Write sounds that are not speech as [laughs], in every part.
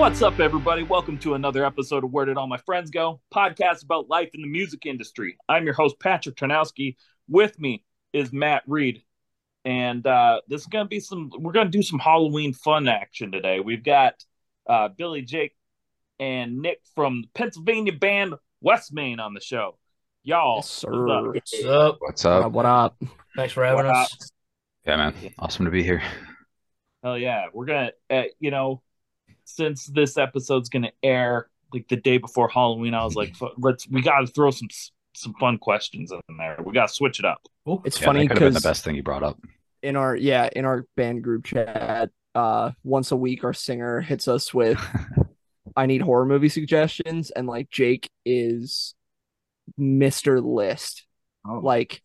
What's up, everybody? Welcome to another episode of Where Did All My Friends Go? Podcast about life in the music industry. I'm your host, Patrick Tarnowski. With me is Matt Reed. And uh, this is going to be some, we're going to do some Halloween fun action today. We've got uh, Billy Jake and Nick from the Pennsylvania band Westmain on the show. Y'all, Yes, sir. what's up? What's up? What What's up? up? What up? Thanks for having What us. Yeah, man. Awesome to be here. Hell yeah, we're gonna, uh, you know, since this episode's gonna air like the day before Halloween, I was like, let's we got to throw some some fun questions in there. We got to switch it up. It's yeah, funny that could have been the best thing you brought up. in our yeah in our band group chat, uh, once a week our singer hits us with, [laughs] "I need horror movie suggestions," and like Jake is Mister List, Oh. like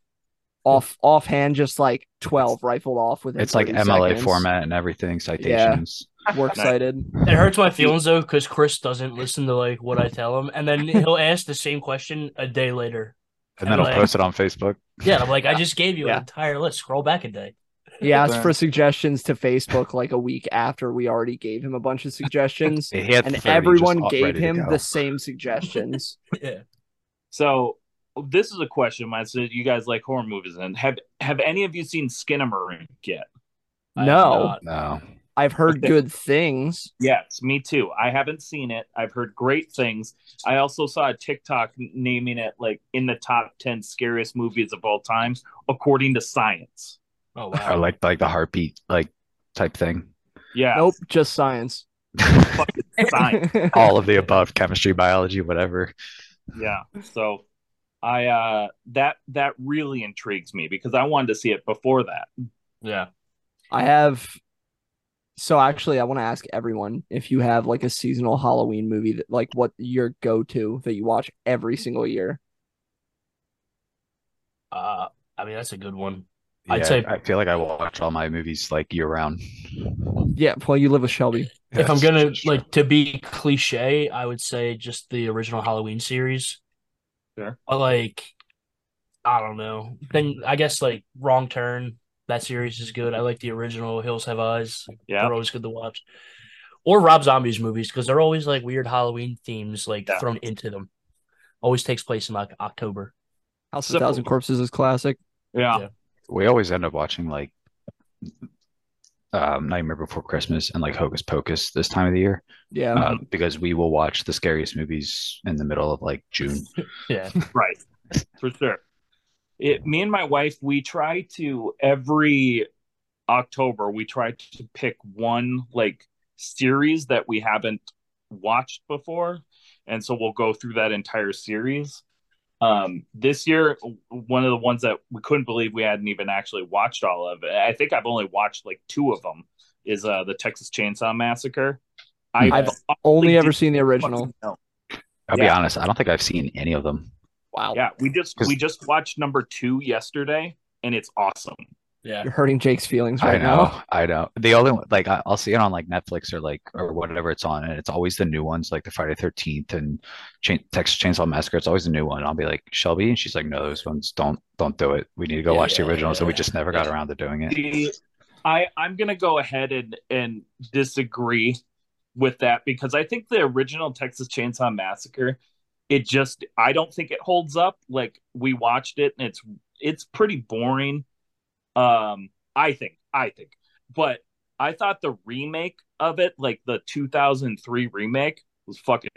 off offhand, just like twelve rifled off with. It's like MLA seconds. format and everything, citations. [laughs] We're excited. It hurts my feelings though because Chris doesn't listen to like what I tell him, and then he'll ask the same question a day later. And then I'll MLA. post it on Facebook. Yeah, I'm like, I just gave you Yeah. an entire list. Scroll back a day. He asked for suggestions to Facebook like a week after we already gave him a bunch of suggestions, and everyone gave him the same suggestions. [laughs] Yeah. So this is a question of mine. So you guys like horror movies, and have have any of you seen Skinamarink yet? No. No. I've heard Okay. good things. Yes, me too. I haven't seen it. I've heard great things. I also saw a TikTok naming it like in the top ten scariest movies of all time, according to science. Oh Or wow. like like the heartbeat like type thing. Yeah, Nope, just science. science. [laughs] All of the above, chemistry, biology, whatever. yeah so i uh that that really intrigues me because i wanted to see it before that yeah. I have. So actually, I want to ask everyone if you have like a seasonal Halloween movie that like what your go to that you watch every single year. Uh, I mean that's a good one. I'd say- I feel like I watch all my movies like year round. Yeah, well, you live with Shelby. If I'm gonna that's like to be cliche, I would say just the original Halloween series. Sure. But like, I don't know. Then I guess like Wrong Turn. That series is good. I like the original Hills Have Eyes. yeah They're always good to watch. Or Rob Zombie's movies because they're always like weird Halloween themes like Yeah. thrown into them. Always takes place in like October. House of a Thousand Corpses is classic. yeah, Yeah. we always end up watching like um Nightmare Before Christmas and like Hocus Pocus this time of the year. Yeah, Uh, because we will watch the scariest movies in the middle of like June. [laughs] Yeah. right for sure it me and my wife we try to every october we try to pick one like series that we haven't watched before and so we'll go through that entire series um this year one of the ones that we couldn't believe we hadn't even actually watched all of it i think i've only watched like two of them is uh the texas chainsaw massacre I I've only ever seen the original. fucking. I'll be honest, I don't think I've seen any of them. Wow, Yeah, we just we just watched number two yesterday, and it's awesome. Yeah. you're hurting Jake's feelings I right know, now. I know. The only one, like I- I'll see it on like Netflix or like or whatever it's on, and it's always the new ones, like the Friday Thirteenth and Chain, Texas Chainsaw Massacre. It's always a new one. I'll be like Shelby, and she's like, "No, those ones don't don't do it. We need to go Yeah, watch the yeah, original." So we just never got around to doing it. I I'm gonna go ahead and and disagree with that because I think the original Texas Chainsaw Massacre, it just I don't think it holds up. Like we watched it and it's it's pretty boring. Um, I think I think, but I thought the remake of it, like the 2003 remake, was fucking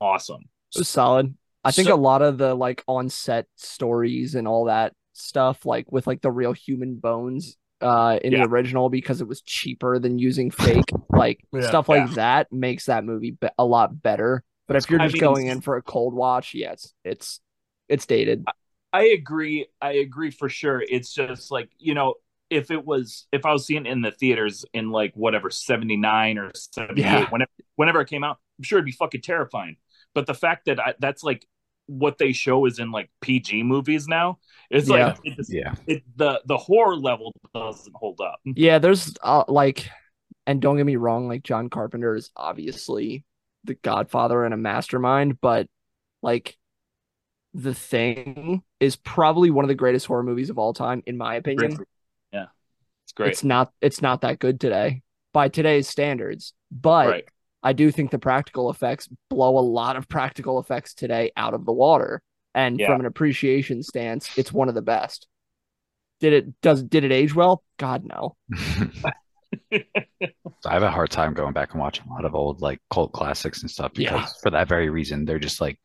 awesome. It was solid. I think So- a lot of the like on set stories and all that stuff, like with like the real human bones uh in Yeah. the original because it was cheaper than using fake, like [laughs] Yeah. stuff like Yeah. that makes that movie be- a lot better. But if you're I just mean- going in for a cold watch, yes, it's it's it's dated. I agree. I agree for sure. It's just like, you know, if it was if I was seeing it in the theaters in like whatever 79 or 78 Yeah. whenever whenever it came out, I'm sure it'd be fucking terrifying. But the fact that I, that's like what they show is in like PG movies now, it's Yeah. like it just, Yeah, it, the the horror level doesn't hold up. Yeah, there's uh, like, and don't get me wrong, like John Carpenter is obviously the godfather and a mastermind, but like The Thing is probably one of the greatest horror movies of all time, in my opinion. Yeah, it's great. It's not it's not that good today by today's standards, but right. I do think the practical effects blow a lot of practical effects today out of the water. And Yeah. from an appreciation stance, it's one of the best. Did it does did it age well? God no. [laughs] I have a hard time going back and watching a lot of old like cult classics and stuff because Yeah. for that very reason, they're just like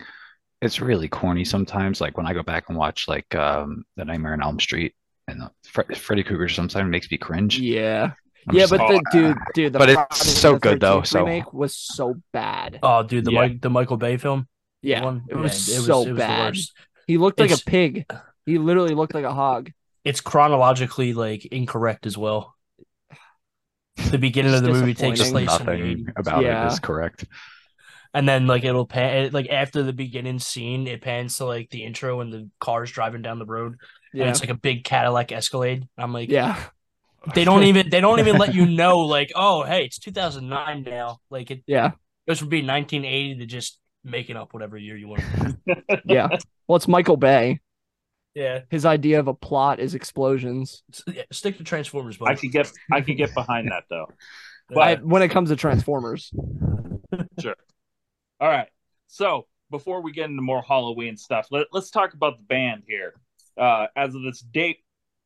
it's really corny sometimes. Like when I go back and watch like um The Nightmare on Elm Street and Fre- Freddy Krueger sometimes makes me cringe. Yeah. I'm yeah, but like, the dude, dude, the But it's so the good, though, 13th so- remake was so bad. Oh, dude, the Yeah. Mike, the Michael Bay film. yeah, one? it was Yeah, so it was bad. The worst. He looked like a pig. He literally looked like a hog. It's chronologically like incorrect as well. The beginning of the movie takes place in the nothing about Yeah. it is correct. and then like it'll pan like after the beginning scene, it pans to like the intro and the cars driving down the road, and Yeah, it's like a big Cadillac Escalade. I'm like, yeah, they don't [laughs] even they don't even let you know like, oh hey, it's 2009 now. Like it yeah, goes from being 1980 to just making up whatever year you want. [laughs] yeah. Well, it's Michael Bay. Yeah. His idea of a plot is explosions. Yeah, stick to Transformers, Buddy. I could get I could get behind that though. I, when it comes to Transformers, [laughs] sure. All right. So before we get into more Halloween stuff, let, let's talk about the band here. Uh, as of this date,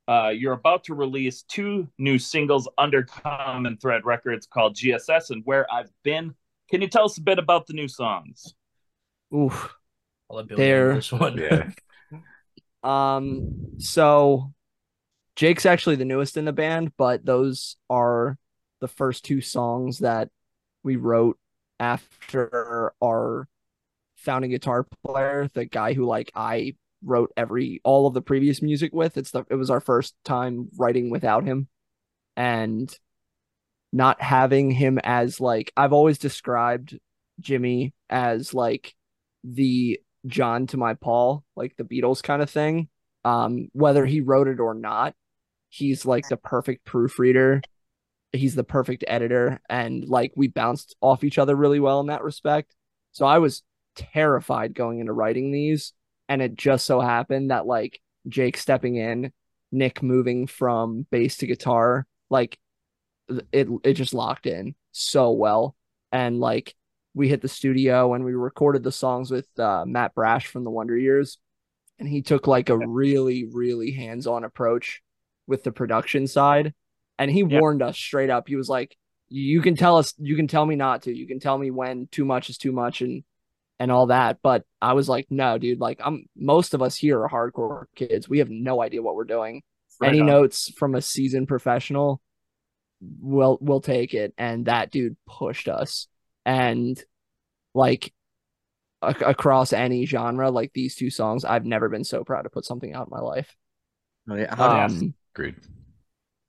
uh, you're about to release two new singles under Common Thread Records called GSS and Where I've Been. Can you tell us a bit about the new songs? oof. I'll let Bill They're- this one. Yeah. Um, so Jake's actually the newest in the band, but those are the first two songs that we wrote after our founding guitar player, the guy who like I wrote every all of the previous music with. It's the it was our first time writing without him. And not having him as like I've always described Jimmy as like the John to my Paul, like the Beatles kind of thing. Um, whether he wrote it or not, he's like the perfect proofreader. He's the perfect editor, and like we bounced off each other really well in that respect. So I was terrified going into writing these, and it just so happened that like Jake stepping in, Nick moving from bass to guitar, like it it just locked in so well, and like we hit the studio and we recorded the songs with uh, Matt Brasch from the Wonder Years, and he took like a really really hands on approach with the production side, and he Yeah. warned us straight up. He was like, "You can tell us, you can tell me not to, you can tell me when too much is too much and and all that." But I was like, "No, dude. Like, I'm most of us here are hardcore kids. We have no idea what we're doing. Right Any on. notes from a seasoned professional, we'll we'll take it." And that dude pushed us and like ac- across any genre like these two songs i've never been so proud to put something out in my life Oh, yeah. How, did, um Agreed.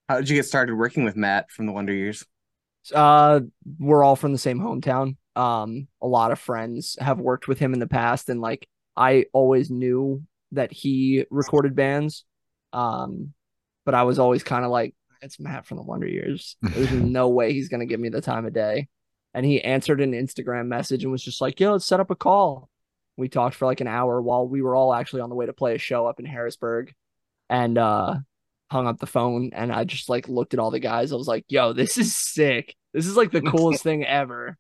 how did you get started working with Matt from the Wonder Years? uh we're all from the same hometown um a lot of friends have worked with him in the past and like i always knew that he recorded bands um but i was always kind of like it's matt from the wonder years there's [laughs] no way he's gonna give me the time of day and he answered an instagram message and was just like yo let's set up a call we talked for like an hour while we were all actually on the way to play a show up in harrisburg and uh hung up the phone and I just like looked at all the guys. I was like, yo, this is sick. This is like the [laughs] coolest thing ever.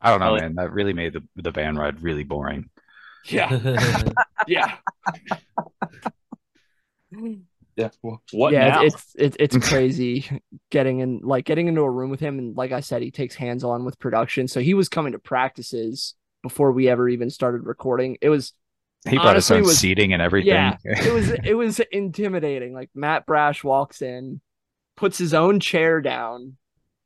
I don't know, man. That really made the the van ride really boring. Yeah. [laughs] [laughs] Yeah. Yeah. What yeah, now? it's it's it's [laughs] crazy getting in like getting into a room with him and like I said, he takes hands on with production. So he was coming to practices before we ever even started recording. It was He brought his Honestly, own it was- seating and everything. Yeah, it was [laughs] it was intimidating. Like Matt Brasch walks in, puts his own chair down,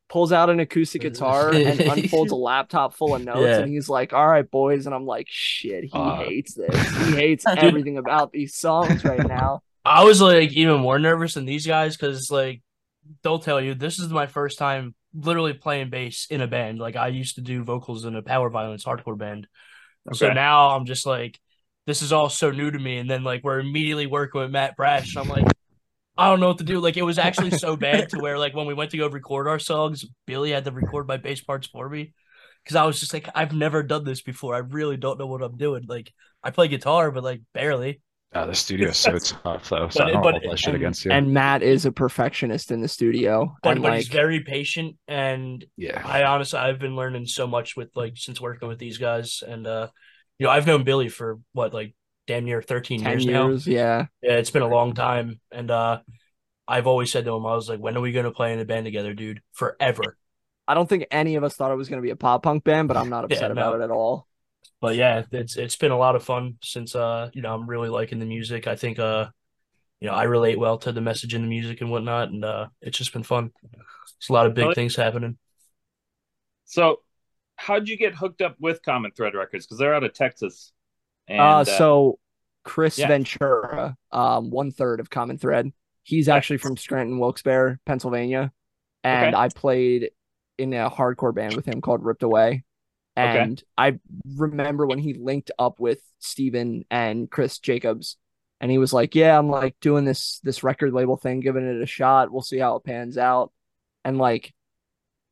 pulls out an acoustic [laughs] guitar and unfolds a laptop full of notes, Yeah. and he's like, "All right, boys," and I'm like, "Shit, he Uh, hates this. He hates everything about these songs right now." I was like even more nervous than these guys because like they'll tell you this is my first time literally playing bass in a band. Like I used to do vocals in a power violence hardcore band. So now I'm just like, this is all so new to me. And then like we're immediately working with Matt Brasch. I'm like, I don't know what to do. Like it was actually so bad to where like when we went to go record our songs, Billy had to record my bass parts for me. Cause I was just like, I've never done this before. I really don't know what I'm doing. Like I play guitar, but like barely. Oh, the studio is so [laughs] tough though, so But- I don't but- hold that shit and- against you. And Matt is a perfectionist in the studio. but and but like, he's very patient and yeah, I honestly I've been learning so much with like since working with these guys and uh you know I've known Billy for what like damn near 13 ten years, now. yeah. Yeah, it's been a long time and uh I've always said to him I was like when are we going to play in a band together dude forever. I don't think any of us thought it was going to be a pop punk band, but I'm not [laughs] Yeah, upset about it at all. But yeah, it's it's been a lot of fun since uh you know I'm really liking the music. I think uh you know I relate well to the message in the music and whatnot and uh it's just been fun. It's a lot of big Well, things happening. So, how'd you get hooked up with Common Thread Records? Because they're out of Texas. And, uh, uh, so Chris yeah. Ventura, um, one third of Common Thread. He's actually from Scranton, Wilkes-Barre, Pennsylvania, and Okay. I played in a hardcore band with him called Ripped Away. Okay. And I remember when he linked up with Steven and Chris Jacobs, and he was like, "Yeah, I'm like doing this this record label thing, giving it a shot. We'll see how it pans out." And like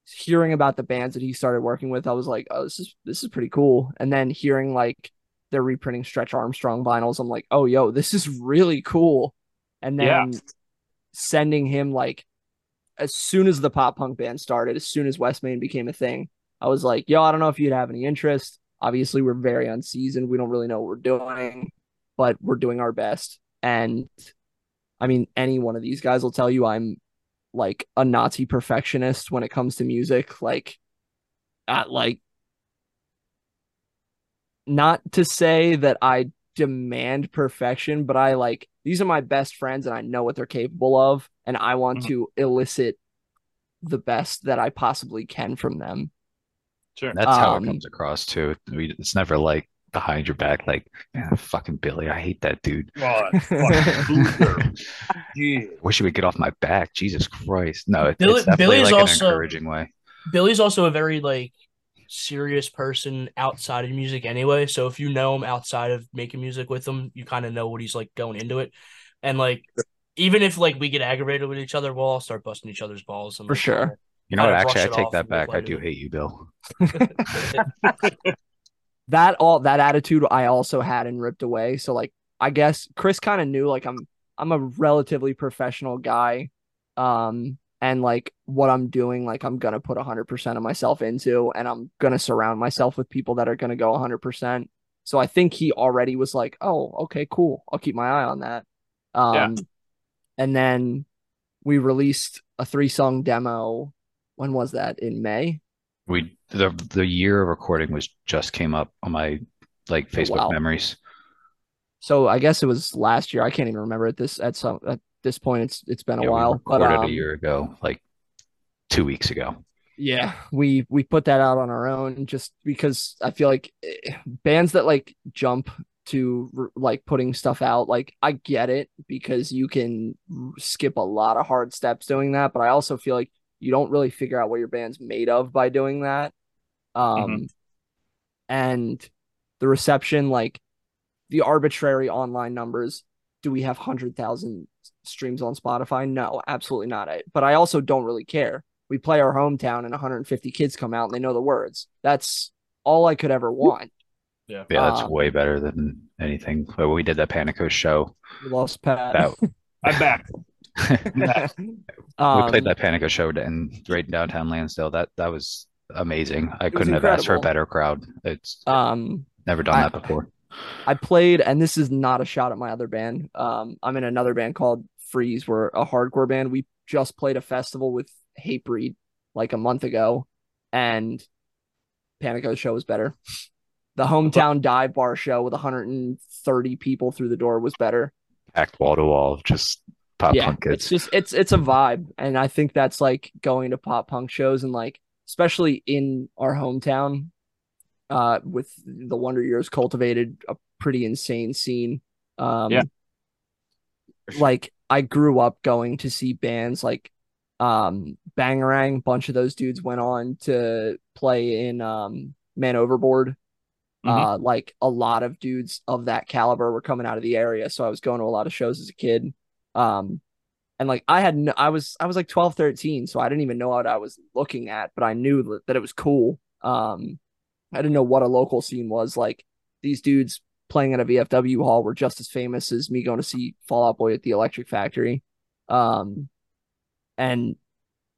hearing about the bands that he started working with, I was like, "Oh, this is this is pretty cool." And then hearing like they're reprinting Stretch Armstrong vinyls, I'm like, "Oh, yo, this is really cool." And then Yeah. sending him like as soon as the pop punk band started, as soon as Westmain became a thing, I was like, yo, I don't know if you'd have any interest. Obviously, we're very unseasoned. We don't really know what we're doing, but we're doing our best. And I mean, any one of these guys will tell you I'm like a Nazi perfectionist when it comes to music. Like, at like, not to say that I demand perfection, but I like these are my best friends and I know what they're capable of, and I want Mhm. to elicit the best that I possibly can from them. Sure. that's how um, it comes across too. We, it's never like behind your back, like, man, fucking Billy, I hate that dude. [laughs] Oh. Yeah. Wish he would get off my back. Jesus Christ. No, it, Billy- it's definitely Billy's like also- an encouraging way. Billy's also a very like serious person outside of music anyway. So if you know him outside of making music with him, you kind of know what he's like going into it. And like even if like we get aggravated with each other, we'll all start busting each other's balls. And, For like, sure. You know what? Actually, I take that back. I do hate you, Bill. [laughs] [laughs] that all that attitude I also had and ripped away. So like I guess Chris kind of knew like I'm I'm a relatively professional guy. Um and like what I'm doing, like I'm gonna put hundred percent of myself into and I'm gonna surround myself with people that are gonna go hundred percent. So I think he already was like, Oh, okay, cool. I'll keep my eye on that. Um Yeah. and then we released a three song demo. When was that? In May? We the the year of recording was just came up on my like Oh, Facebook wow. memories. So I guess it was last year. I can't even remember at this at some at this point. It's it's been a Yeah, we while, but recorded um, a year ago, like two weeks ago. yeah, we we put that out on our own just because I feel like eh, bands that like jump to like putting stuff out, like I get it because you can skip a lot of hard steps doing that, but I also feel like you don't really figure out what your band's made of by doing that. Um, and the reception, like the arbitrary online numbers. Do we have hundred thousand streams on Spotify? No, absolutely not. I, but I also don't really care. We play our hometown, and 150 kids come out and they know the words. That's all I could ever want. yeah. Yeah, that's Um, way better than anything. But we did that Panico show. We lost Pat. That [laughs] I'm back. [laughs] we um, played that Panico show in right in downtown Lansdale. That that was amazing. I couldn't have asked for a better crowd. It's Um, never done I- that before. I played, and this is not a shot at my other band. Um, I'm in another band called Freeze. We're a hardcore band. We just played a festival with Hatebreed like a month ago, and Panico's show was better. The hometown dive bar show with 130 people through the door was better. Packed wall to wall, just pop yeah, punk it's just it's it's a vibe, and I think that's like going to pop punk shows and like especially in our hometown, uh, with the Wonder Years cultivated a pretty insane scene. Um, Yeah. like I grew up going to see bands like um Bangarang. bunch of those dudes went on to play in um Man Overboard. Uh, like a lot of dudes of that caliber were coming out of the area, so I was going to a lot of shows as a kid. Um, and like I had, no, I was, I was like 12, 13, so I didn't even know what I was looking at, but I knew that it was cool. Um, I didn't know what a local scene was. Like these dudes playing at a VFW hall were just as famous as me going to see Fall Out Boy at the Electric Factory. Um, and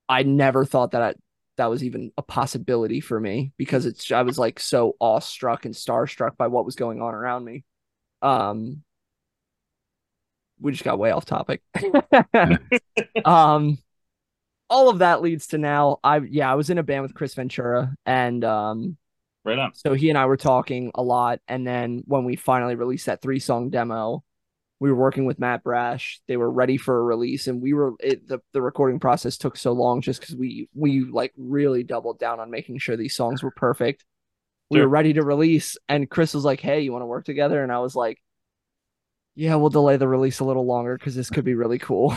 I never thought that I, that was even a possibility for me because it's I was like so awestruck and starstruck by what was going on around me. Um, we just got way off topic. [laughs] [laughs] um, all of that leads to now. I yeah, I was in a band with Chris Ventura, and um, Right on. so he and I were talking a lot, and then when we finally released that three song demo, we were working with Matt Brasch. They were ready for a release, and we were it, the the recording process took so long just because we we like really doubled down on making sure these songs were perfect. We Sure. were ready to release, and Chris was like, "Hey, you want to work together?" And I was like, "Yeah, we'll delay the release a little longer because this could be really cool."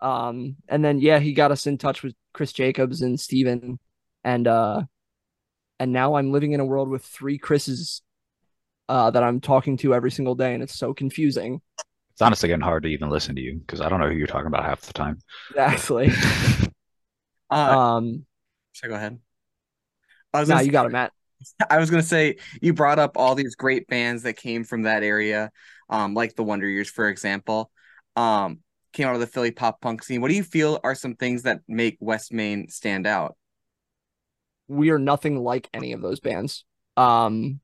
Um, and then yeah, he got us in touch with Chris Jacobs and Steven, and uh, and now I'm living in a world with three Chris's uh, that I'm talking to every single day, and it's so confusing. It's honestly getting hard to even listen to you because I don't know who you're talking about half the time. Exactly. Uh, [laughs] um, so go ahead. I was now gonna you got it, Matt. [laughs] I was gonna say you brought up all these great bands that came from that area, um, like the Wonder Years, for example, um, came out of the Philly pop punk scene. What do you feel are some things that make Westmain stand out? We are nothing like any of those bands. Um,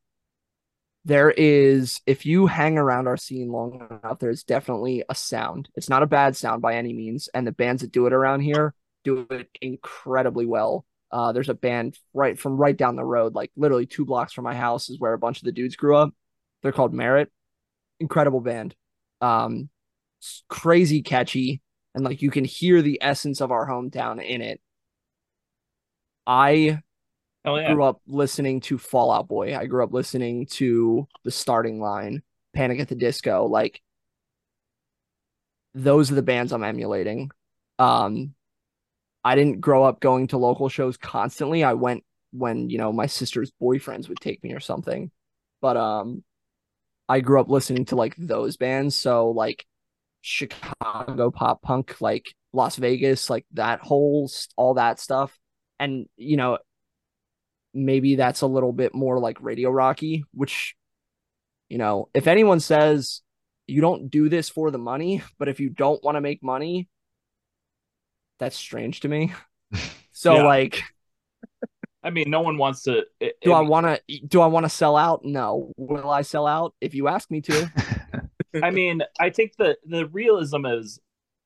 there is, if you hang around our scene long enough, there's definitely a sound. It's not a bad sound by any means, and the bands that do it around here do it incredibly well. Uh, there's a band right from right down the road, like literally two blocks from my house, is where a bunch of the dudes grew up. They're called Merit. Incredible band. Um, crazy catchy, and like you can hear the essence of our hometown in it. I yeah. grew up listening to Fall Out Boy. I grew up listening to The Starting Line, Panic at the Disco. Like those are the bands I'm emulating. Um I didn't grow up going to local shows constantly. I went when, you know, my sister's boyfriends would take me or something. But um I grew up listening to like those bands, so like Chicago pop punk, like Las Vegas, like that whole all that stuff. And you know, maybe that's a little bit more like radio rocky which you know if anyone says you don't do this for the money but if you don't want to make money that's strange to me [laughs] so Yeah. like I mean, no one wants to. it- do i want to do i want to sell out no will i sell out if you ask me to [laughs] I mean, I think the the realism is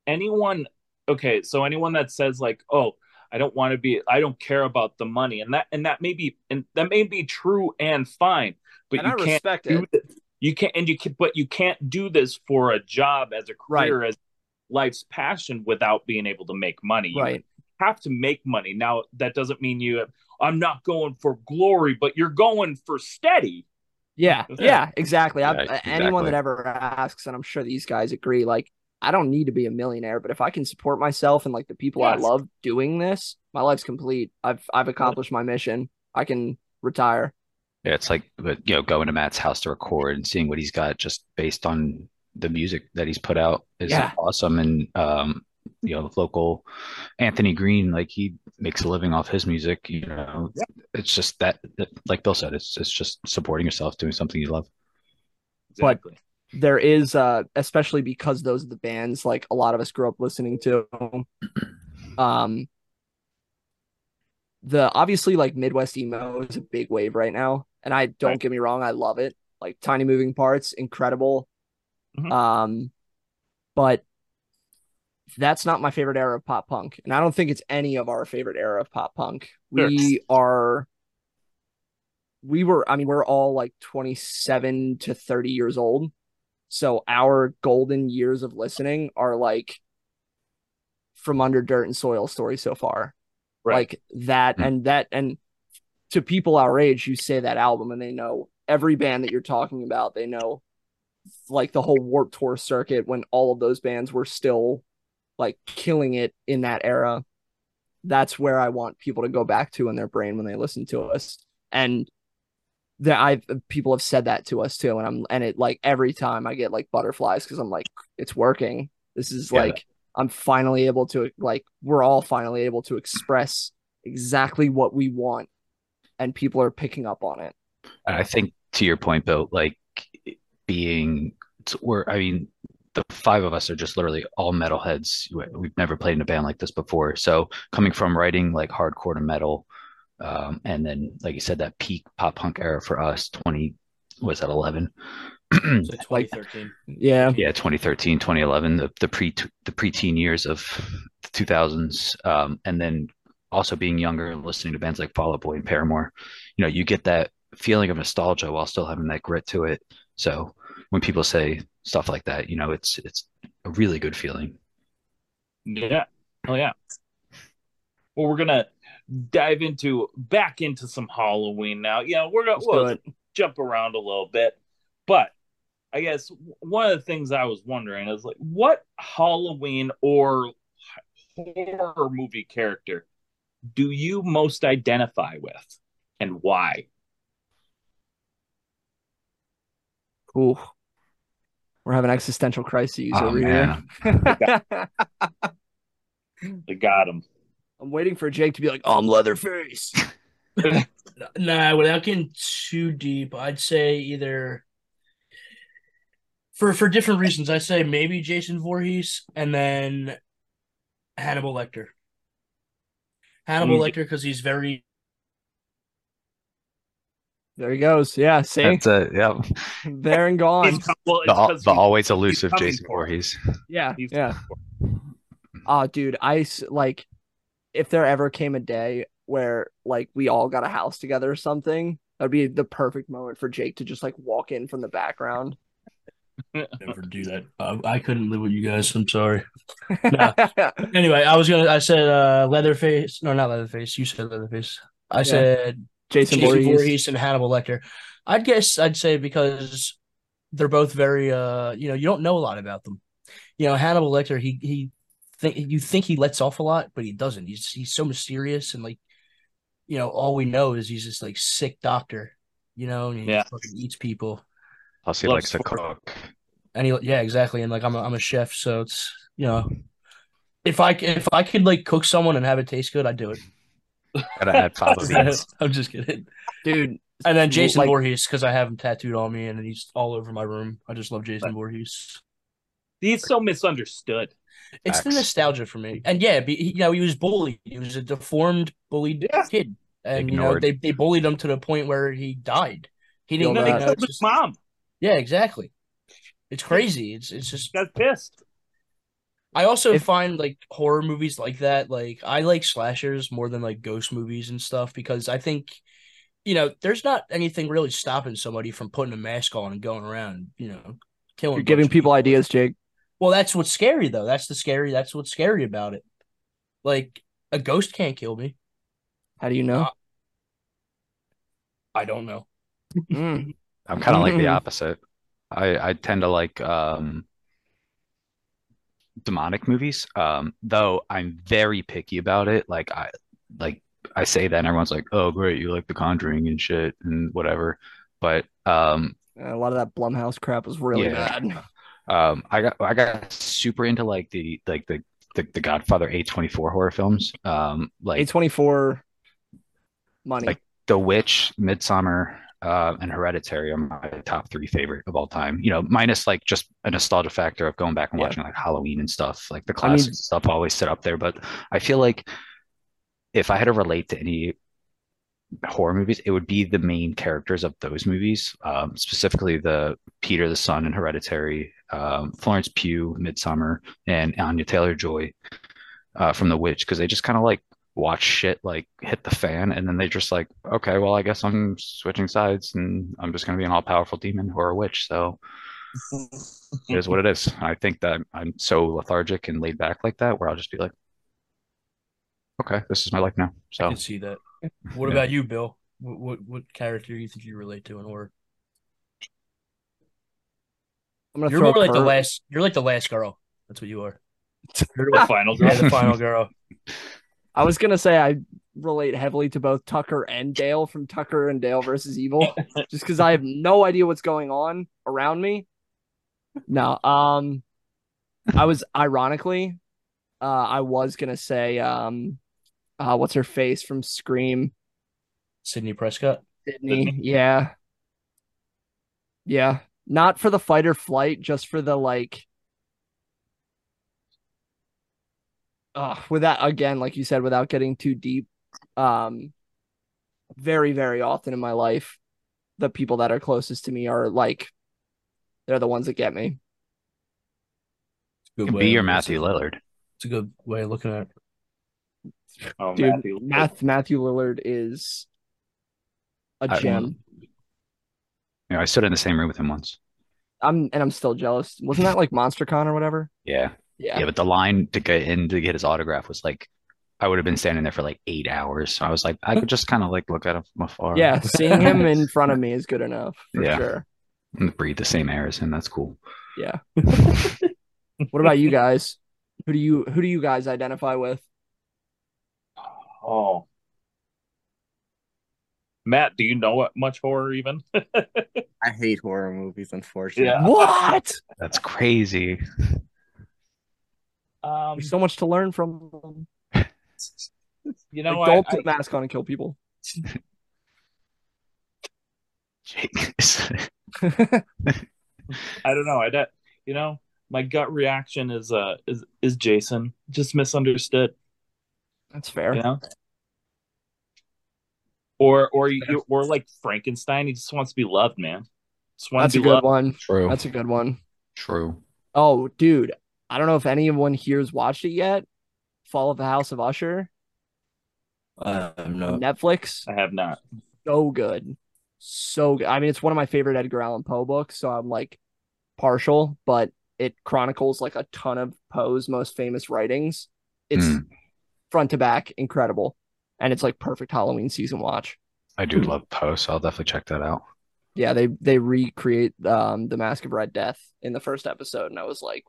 anyone. Okay, so anyone that says like, "Oh, I don't want to be, I don't care about the money," and that and that may be and that may be true and fine, but and you i can't respect do it this. You can't, and you can, but you can't do this for a job as a career as life's passion without being able to make money. You right have to make money. Now, that doesn't mean you. I'm not going for glory, but you're going for steady. Yeah, Yeah. [laughs] yeah, exactly. I, Yeah, Anyone that ever asks, and I'm sure these guys agree, like I don't need to be a millionaire, but if I can support myself and like the people I love doing this, my life's complete. I've I've accomplished my mission. I can retire. Yeah, it's like but, you know going to Matt's house to record and seeing what he's got just based on the music that he's put out is Yeah. awesome. And um, you know, the local Anthony Green, like he makes a living off his music. You know, it's just that, that, like Bill said, it's it's just supporting yourself, doing something you love. But- There is uh especially because those are the bands like a lot of us grew up listening to. [clears throat] Um the obviously like Midwest emo is a big wave right now. And I don't Right. get me wrong, I love it. Like tiny moving parts, incredible. Mhm. Um but that's not my favorite era of pop punk. And I don't think it's any of our favorite era of pop punk. Sure. We are we were I mean, we're all like 27 to 30 years old. So our golden years of listening are like from under dirt and soil story so far. Right. Like that Hmm. and that and to people our age, you say that album and they know every band that you're talking about. They know like the whole Warped Tour circuit when all of those bands were still like killing it in that era. That's where I want people to go back to in their brain when they listen to us. And that I've people have said that to us too, and I'm and it like every time I get like butterflies because I'm like it's working. This is Yeah. like I'm finally able to like we're all finally able to express exactly what we want, and people are picking up on it. I think to your point, Bill, like being we're I mean the five of us are just literally all metalheads. We've never played in a band like this before. So coming from writing like hardcore to metal, um, and then like you said, that peak pop punk era for us, twenty was that eleven? So [clears throat] 2013. Yeah. yeah 2013 2011 the, the pre the preteen years of the 2000s um, and then also being younger and listening to bands like Fall Out Boy and Paramore you know you get that feeling of nostalgia while still having that grit to it so when people say stuff like that you know it's it's a really good feeling Yeah. Oh yeah. Well, we're gonna dive into back into some Halloween now. Yeah, we're gonna we'll it. jump around a little bit, but I guess one of the things I was wondering is like, what Halloween or horror movie character do you most identify with, and why? Ooh. We're having existential crises oh over man here. [laughs] They got him. I'm waiting for Jake to be like, oh, I'm Leatherface. [laughs] Nah, without getting too deep, I'd say either for for different reasons. I say maybe Jason Voorhees and then Hannibal Lecter. Hannibal Mm. Lecter because he's very There he goes. Yeah, see? that's it yeah [laughs] there and gone. He's, well, it's the, the he- always elusive coming Jason for it. Voorhees Yeah, he's yeah. Oh, dude, I like if there ever came a day where like we all got a house together or something, that'd be the perfect moment for Jake to just like walk in from the background. [laughs] never do that. Uh, I couldn't live with you guys. I'm sorry. No. [laughs] Anyway, I was gonna. I said uh, Leatherface. No, not Leatherface. You said Leatherface. I said Jason, Jason Voorhees. Voorhees and Hannibal Lecter. I'd guess I'd say because they're both very uh you know you don't know a lot about them. You know Hannibal Lecter he he think you think he lets off a lot but he doesn't. He's he's so mysterious and like you know all we know is he's this like sick doctor. You know and he Yeah. fucking eats people plus he Loves likes to horror. cook and he yeah exactly and like I'm a, I'm a chef so it's you know if I c- if I could like cook someone and have it taste good I'd do it. Gotta add fava beans I'm just kidding. Dude, And then Jason like- Voorhees because I have him tattooed on me and he's all over my room. I just love Jason Voorhees. He's so misunderstood. It's the nostalgia for me. And yeah, be, he- you know, he was bullied. He was a deformed, bullied Yeah. kid, and you know Ignored. they they bullied him to the point where he died. He didn't. You then that. he know, killed his just, mom. yeah, exactly. It's crazy. It's it's just. Got pissed. I also If- find like horror movies like that. Like I like slashers more than like ghost movies and stuff because I think. You know, there's not anything really stopping somebody from putting a mask on and going around, you know, killing. you're giving bunch of people ideas, Jake. Well, that's what's scary though. That's the scary. That's what's scary about it. Like a ghost can't kill me. How do you know? I don't know. Mm. I'm kind of like the [laughs] opposite. I I tend to like um demonic movies. Um though I'm very picky about it. Like I like I say that and everyone's like, "Oh, great, you like The Conjuring and shit and whatever." But um A lot of that Blumhouse crap was really Yeah. bad. [laughs] um I got I got super into like the like the the, the Godfather A24 horror films. Um like A24 money. Like- The Witch, Midsommar, uh, and Hereditary are my top three favorite of all time. You know, minus like just a nostalgia factor of going back and Yeah. watching like Halloween and stuff. Like the I mean- classic stuff always sit up there. But I feel like if I had to relate to any horror movies, it would be the main characters of those movies, um, specifically the Peter the Son and Hereditary, um, Florence Pugh, Midsommar, and Anya Taylor Joy uh, from The Witch, because they just kind of like watch shit like hit the fan, and then they just like, okay, well, I guess I'm switching sides, and I'm just gonna be an all powerful demon or a witch. So [laughs] it is what it is. I think that I'm so lethargic and laid back like that, where I'll just be like, okay, this is my life now. I So can see that. [laughs] What Yeah. about you, Bill? What, what what character do you think you relate to in horror? I'm gonna You're throw more like the last. You're like the last girl. That's what you are. [laughs] You're the final girl. Yeah, the final girl. I was gonna say I relate heavily to both Tucker and Dale from Tucker and Dale versus Evil, [laughs] just because I have no idea what's going on around me. No, um, I was ironically, uh, I was gonna say, um, uh, what's her face from Scream, Sidney Prescott. Sidney. Yeah, Yeah. Not for the fight or flight, just for the like uh with that again, like you said, without getting too deep. Um very, very often in my life, the people that are closest to me are like they're the ones that get me. Good Can way be your Matthew Lillard. It's a good way of looking at it. Oh, Dude, Matthew. Math Matthew Lillard is a I- gem. You know, I stood in the same room with him once. I'm and I'm still jealous. Wasn't that like MonsterCon or whatever? Yeah. Yeah. Yeah, but the line to get in to get his autograph was like I would have been standing there for like eight hours. So I was like, I could just kind of like look at him from afar. Yeah, seeing him in [laughs] front of me is good enough for Yeah. sure. and breathe the same air as him. That's cool. Yeah. [laughs] What about you guys? Who do you who do you guys identify with? Oh. Matt, do you know what much horror even? [laughs] I hate horror movies, unfortunately. Yeah. What? That's crazy. Um, There's so much to learn from them. [laughs] you know, like, don't I, put a mask on and kill people. [laughs] Jake. [laughs] I don't know. I don't, you know, my gut reaction is uh is is Jason just misunderstood. That's fair. You know, or or you or like Frankenstein. He just wants to be loved, man. Just That's to a good loved. one. True. That's a good one. True. Oh, dude. I don't know if anyone here's watched it yet. Fall of the House of Usher. I'm not. Netflix. I have not. So good. So good. I mean, it's one of my favorite Edgar Allan Poe books, so I'm like partial, but it chronicles like a ton of Poe's most famous writings. It's Mm. front to back incredible. And it's like perfect Halloween season watch. I do love Poe, so I'll definitely check that out. Yeah, they they recreate um the Masque of Red Death in the first episode, and I was like,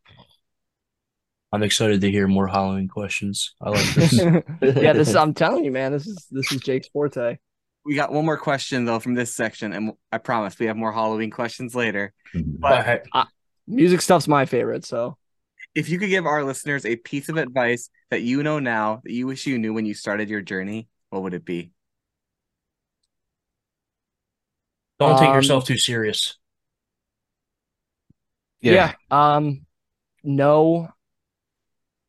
I'm excited to hear more Halloween questions. I like this. [laughs] yeah, this I'm [laughs] telling you, man, this is this is Jake's forte. We got one more question though from this section, and I promise we have more Halloween questions later. Mhm. But Music stuff's my favorite, so If you could give our listeners a piece of advice that you know now that you wish you knew when you started your journey, what would it be? don't take Um, yourself too serious. yeah. Um know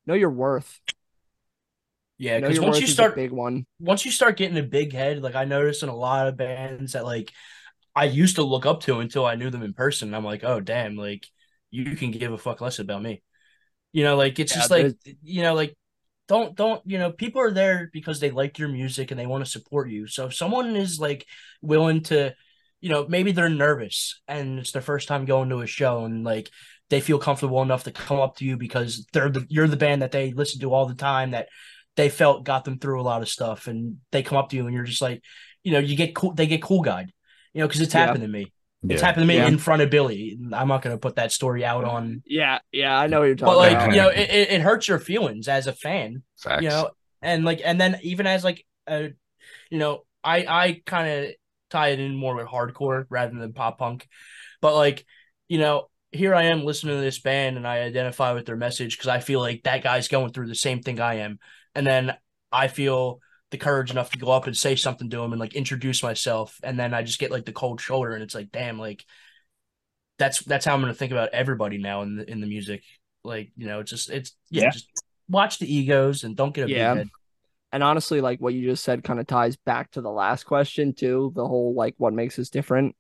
know your worth. Yeah, because once you start big one. once you start getting a big head, like I noticed in a lot of bands that like I used to look up to until I knew them in person. I'm like, oh damn, like you can give a fuck less about me. You know, like it's Yeah, just like you know, like don't don't you know, people are there because they like your music and they want to support you. So if someone is like willing to, you know, maybe they're nervous and it's their first time going to a show and like they feel comfortable enough to come up to you because they're the you're the band that they listen to all the time that they felt got them through a lot of stuff and they come up to you and you're just like you know you get cool they get cool guy, you know because it's Yeah. happened to me it's Yeah. happened to me Yeah. in front of billy i'm not going to put that story out on Yeah, yeah, I know what you're talking about. but like about. you know it, it it hurts your feelings as a fan Facts. you know and like and then even as like a you know i i kind of tie it in more with hardcore rather than pop punk but like you know here i am listening to this band and i identify with their message because i feel like that guy's going through the same thing i am and then i feel the courage enough to go up and say something to him and like introduce myself and then i just get like the cold shoulder and it's like damn like that's that's how i'm going to think about everybody now in the in the music like you know it's just it's yeah, Yeah. just watch the egos and don't get a Yeah. And honestly, like what you just said kind of ties back to the last question too. The whole like what makes us different.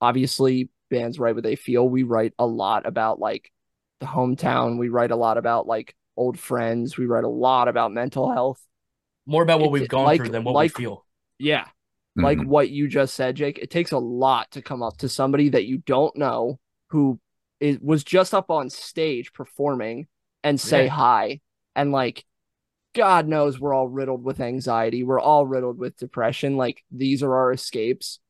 Obviously, bands write what they feel. We write a lot about like the hometown. We write a lot about like old friends. We write a lot about mental health. more about what It- we've gone like- through than what like- we feel Yeah. Like Mhm. what you just said, Jake. It takes a lot to come up to somebody that you don't know who is was just up on stage performing and say Yeah. hi. And like God knows we're all riddled with anxiety. We're all riddled with depression. Like these are our escapes.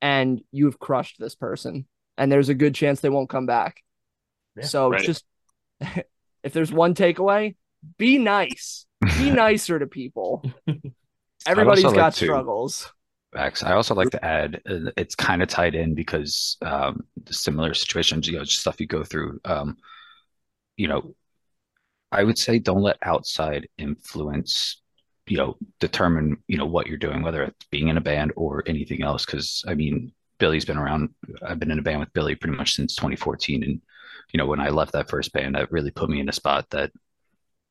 And you've crushed this person. And there's a good chance they won't come back. Yeah. so Right. just [laughs] if there's one takeaway, be nice. Be [laughs] nicer to people. [laughs] Everybody's got to- struggles. Facts. I also like to add, uh, it's kind of tied in because um, the similar situations, you know, just stuff you go through. Um, you know, I would say don't let outside influence, you know, determine, you know, what you're doing, whether it's being in a band or anything else. Because I mean, Billy's been around. I've been in a band with Billy pretty much since 2014, and you know when I left that first band, that really put me in a spot that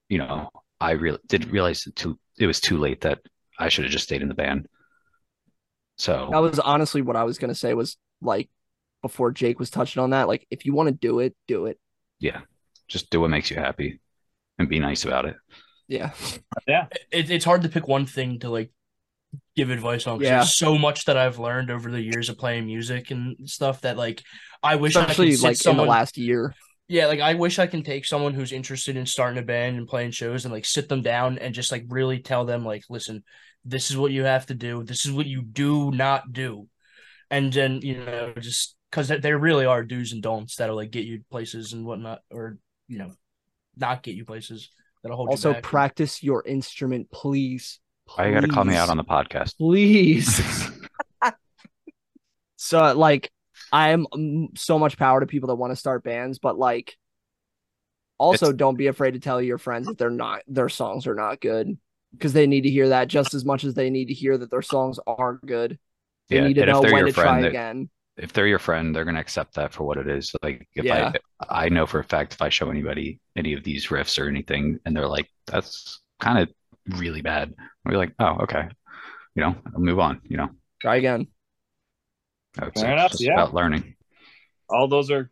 you know I really didn't realize it too. It was too late that I should have just stayed in the band. So That was honestly what I was gonna say was like before Jake was touching on that. Like if you want to do it, do it. yeah, just do what makes you happy and be nice about it. Yeah. Yeah. it, it's hard to pick one thing to like give advice on. Yeah. So much that I've learned over the years of playing music and stuff that like I wish I Especially could sit like someone. in the last year. Yeah, like I wish I can take someone who's interested in starting a band and playing shows and like sit them down and just like really tell them like, listen, this is what you have to do. This is what you do not do, and then you know just because there really are do's and don'ts that'll like get you places and whatnot, or you know, not get you places that'll hold Also you back. practice your instrument, please. Why you got to call me out on the podcast? Please. [laughs] so like I am mm, so much power to people that want to start bands, but like also It's- don't be afraid to tell your friends that they're not their songs are not good because they need to hear that just as much as they need to hear that their songs are good. They Yeah, need to know they're when your to try friend, they- again. if they're your friend, they're gonna accept that for what it is. Like if Yeah. I I know for a fact if I show anybody any of these riffs or anything and they're like, that's kind of really bad, I'll be like, oh, okay. You know, I'll move on, you know. Try again. It's Fair enough, yeah. about learning. all those are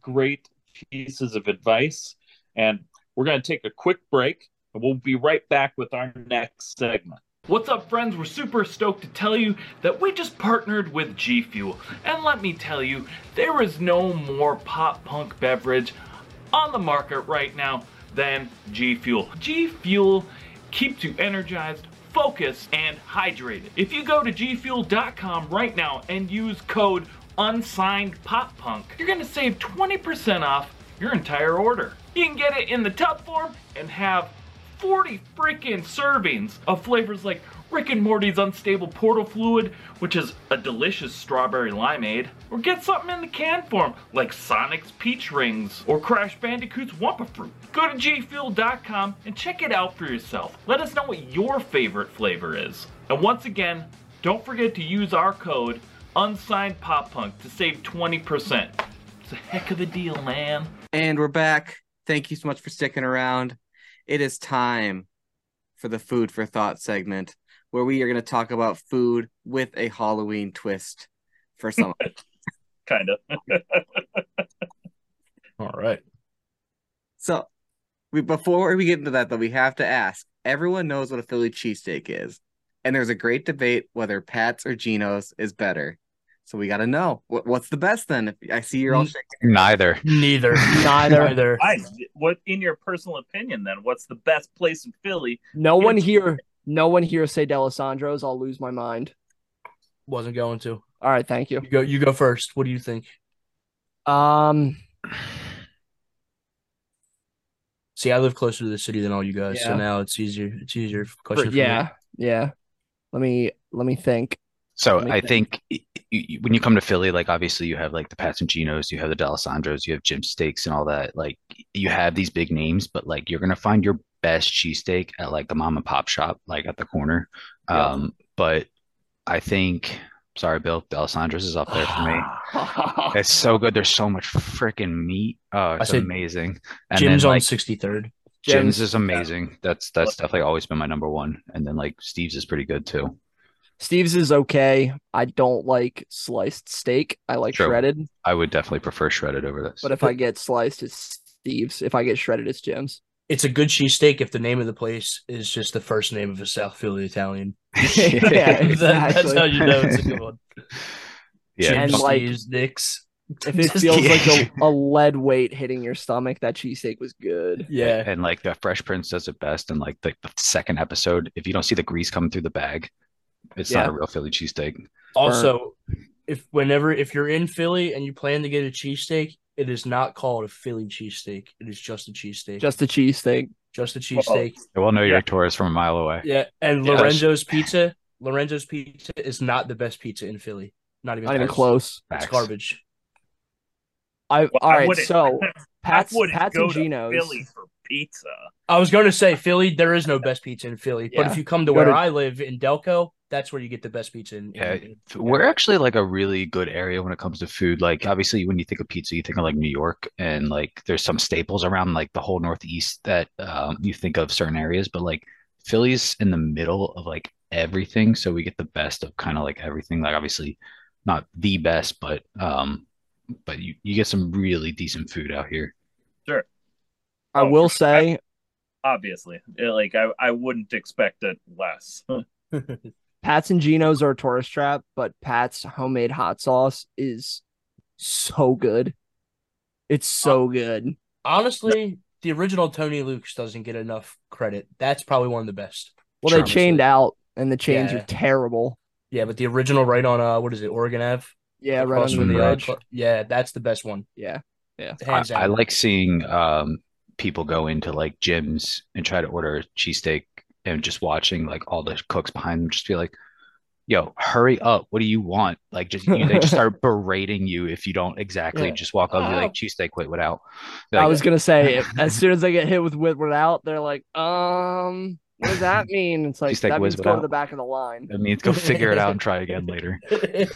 great pieces of advice. And we're going to take a quick break and we'll be right back with our next segment. What's up, friends? We're super stoked to tell you that we just partnered with G Fuel. And let me tell you, there is no more pop punk beverage on the market right now than G Fuel. G Fuel keeps you energized, focused, and hydrated. If you go to gfuel.com right now and use code unsigned pop punk, you're gonna save 20% off your entire order. You can get it in the tub form and have 40 freaking servings of flavors like Rick and Morty's Unstable Portal Fluid, which is a delicious strawberry limeade, or get something in the can form like Sonic's Peach Rings or Crash Bandicoot's Wumpa Fruit. Go to gfuel.com and check it out for yourself. Let us know what your favorite flavor is. And once again, don't forget to use our code unsigned pop punk to save 20%. It's a heck of a deal, man. And we're back. Thank you so much for sticking around. It is time for the food for thought segment where we are going to talk about food with a Halloween twist for some. Kind of. [laughs] [laughs] All right. so, we before we get into that though, we have to ask. Everyone knows what a Philly cheesesteak is, and there's a great debate whether Pat's or Geno's is better. So we got to know what, what's the best then. If I see you're all shaking. Neither. Neither. [laughs] Neither. Neither. I, what in your personal opinion then? What's the best place in Philly? No one here no one here say D'Alessandro's, I'll lose my mind. Wasn't going to. All right, thank you. You go. You go first. What do you think? Um See, I live closer to the city than all you guys, so now it's easier. It's easier question. for me. yeah, yeah. Let me let me think. So Make I that- think y- y- y- when you come to Philly, like obviously you have like the Pats and Geno's, you have the D'Alessandros, you have Jim Steaks and all that. Like you have these big names, but like you're gonna find your best cheesesteak at like the mom and pop shop, like at the corner. Yeah. Um, but I think, sorry, Bill, D'Alessandro's is up there for me. [laughs] It's so good. There's so much freaking meat. Oh, it's amazing. And Jim's then on like sixty third. Jim's Jim's- is amazing. That's that's definitely always been my number one. And then like Steve's is pretty good too. Steve's is okay. I don't like sliced steak. I like True. shredded. I would definitely prefer shredded over this. But if I get sliced, it's Steve's. If I get shredded, it's Jim's. It's a good cheesesteak if the name of the place is just the first name of a South Philly Italian. [laughs] [laughs] yeah, That- That's how you know it's a good one. [laughs] yeah, And, Jim's, like- Nick's. If it feels kidding. like a, a lead weight hitting your stomach, that cheesesteak was good. Yeah. and like the Fresh Prince does it best. And like the, the second episode, if you don't see the grease coming through the bag, it's not a real Philly cheesesteak. Also, if whenever if you're in Philly and you plan to get a cheesesteak, it is not called a Philly cheesesteak. It is just a cheesesteak. Just, Just a cheesesteak. just a cheesesteak. We'll know you're Yeah. a tourist from a mile away. Yeah. And Yeah. Lorenzo's pizza. Lorenzo's pizza is not the best pizza in Philly. Not even Not even close. close. It's Facts. garbage. I Well, all I right. So [laughs] Pat's I wouldn't Pat's go and to Philly for pizza. I was going to say Philly. There is no best pizza in Philly, but if you come to Go where to- I live in Delco, That's where you get the best pizza. In, in- Yeah, in- We're actually like a really good area when it comes to food. Like obviously when you think of pizza, you think of like New York and like there's some staples around like the whole Northeast that um, you think of certain areas, but like Philly's in the middle of like everything. So we get the best of kind of like everything. Like obviously not the best, but um but you, you get some really decent food out here. Sure. I Oh, will for sure. say, Obviously, It- like I, I wouldn't expect it less. [laughs] Pat's and Geno's are a tourist trap, but Pat's homemade hot sauce is so good. It's so good. Honestly, the original Tony Luke's doesn't get enough credit. That's probably one of the best. Well, they chained out, and the chains Yeah. are terrible. Yeah, but the original right on uh what is it, Oregon Ave? Yeah, right Across under the the uh, edge. Yeah, that's the best one. Yeah, yeah. I, I like seeing um people go into like Jim's and try to order a cheesesteak and just watching like all the cooks behind them just be like, yo, hurry up. What do you want? Like just you, they just start [laughs] berating you if you don't exactly Yeah. just walk up and be Oh. like cheesesteak wait without. I was gonna say, if- as [laughs] soon as they get hit with with without, they're like, um, what does that mean? It's like Just take that means go to the back of the line. it means go figure it out and try again later. [laughs]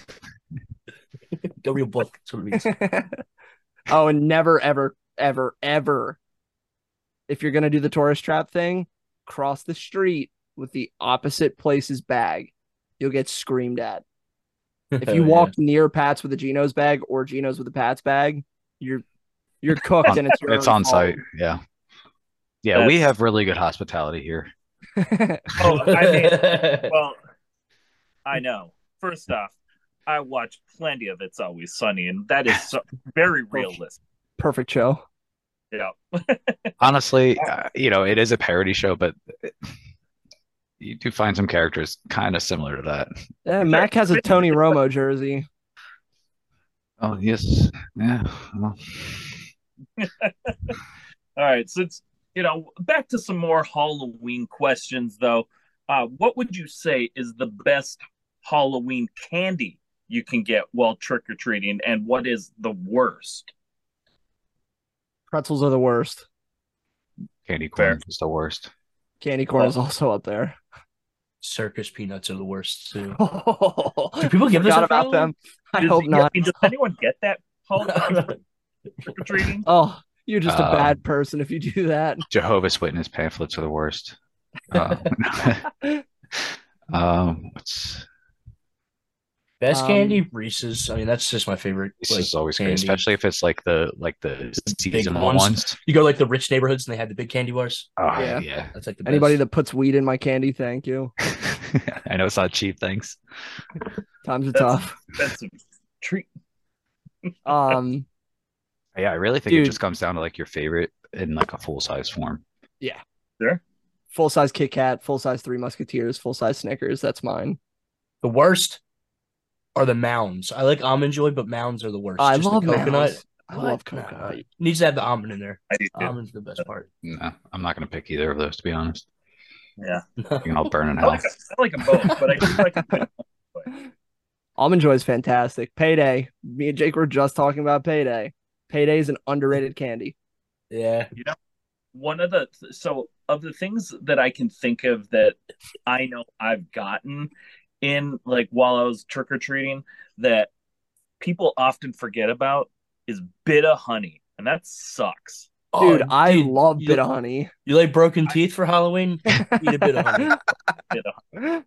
Go real book. That's what it means. oh, and never, ever, ever, ever, if you're gonna do the tourist trap thing, cross the street with the opposite place's bag. You'll get screamed at. If you Hell [laughs] oh, yeah. walk near Pat's with a Geno's bag or Geno's with a Pat's bag, you're you're cooked and it's your It's on fault. site. Yeah. Yeah, we have really good hospitality here. [laughs] Oh, I mean, [laughs] well, I know. First off, I watch plenty of It's Always Sunny, and that is so, very realistic. Perfect show. Yeah. Honestly, uh, you know, it is a parody show, but you do find some characters kind of similar to that. Yeah, Mac has a Tony Romo jersey. Oh, yes. Yeah. Well, [laughs] All right. Since you know, back to some more Halloween questions, though. Uh, what would you say is the best Halloween candy you can get while trick or treating, and what is the worst? Pretzels are the worst. candy Fair. corn is the worst. Candy corn is also up there. Circus peanuts are the worst too. [laughs] Do people give this Forgot about them? I does, hope not. I does anyone get that Halloween [laughs] trick or treating? Oh, you're just a Um, bad person if you do that. Jehovah's Witness pamphlets are the worst. Um, [laughs] um, what's Best Um, candy, Reese's. I mean, that's just my favorite. Reese's like, is always great, especially if it's like the like the big seasonal ones. ones. You go like the rich neighborhoods and they have the big candy bars. Oh Yeah. yeah. That's like the Anybody best. that puts weed in my candy, thank you. [laughs] I know it's not cheap, thanks. Times are That's- tough. That's a treat. Um, [laughs] Yeah, I really think it just comes down to like your favorite in like a full size form. Yeah. Sure. Full size Kit Kat, full size Three Musketeers, full size Snickers. That's mine. the worst are the mounds. I like almond joy, but mounds are the worst. Oh, I Just the love coconut. Mounds. I What? love Nah, coconut. needs to have the almond in there. I do. Almond's the best part. No, I'm not gonna pick either of those to be honest. Yeah, [laughs] You can all burn in I hell. like, I like them both, but I do like them. Almond Joy is fantastic. Payday. Me and Jake were just talking about Payday. Payday is an underrated candy. yeah. You know, one of the so of the things that I can think of that I know I've gotten in like while I was trick or treating that people often forget about is Bit-O-Honey, and that sucks. Dude, Oh, I dude, love you, Bit-O-Honey. You like broken teeth for Halloween? [laughs] Eat a Bit-O-Honey. [laughs] Bit of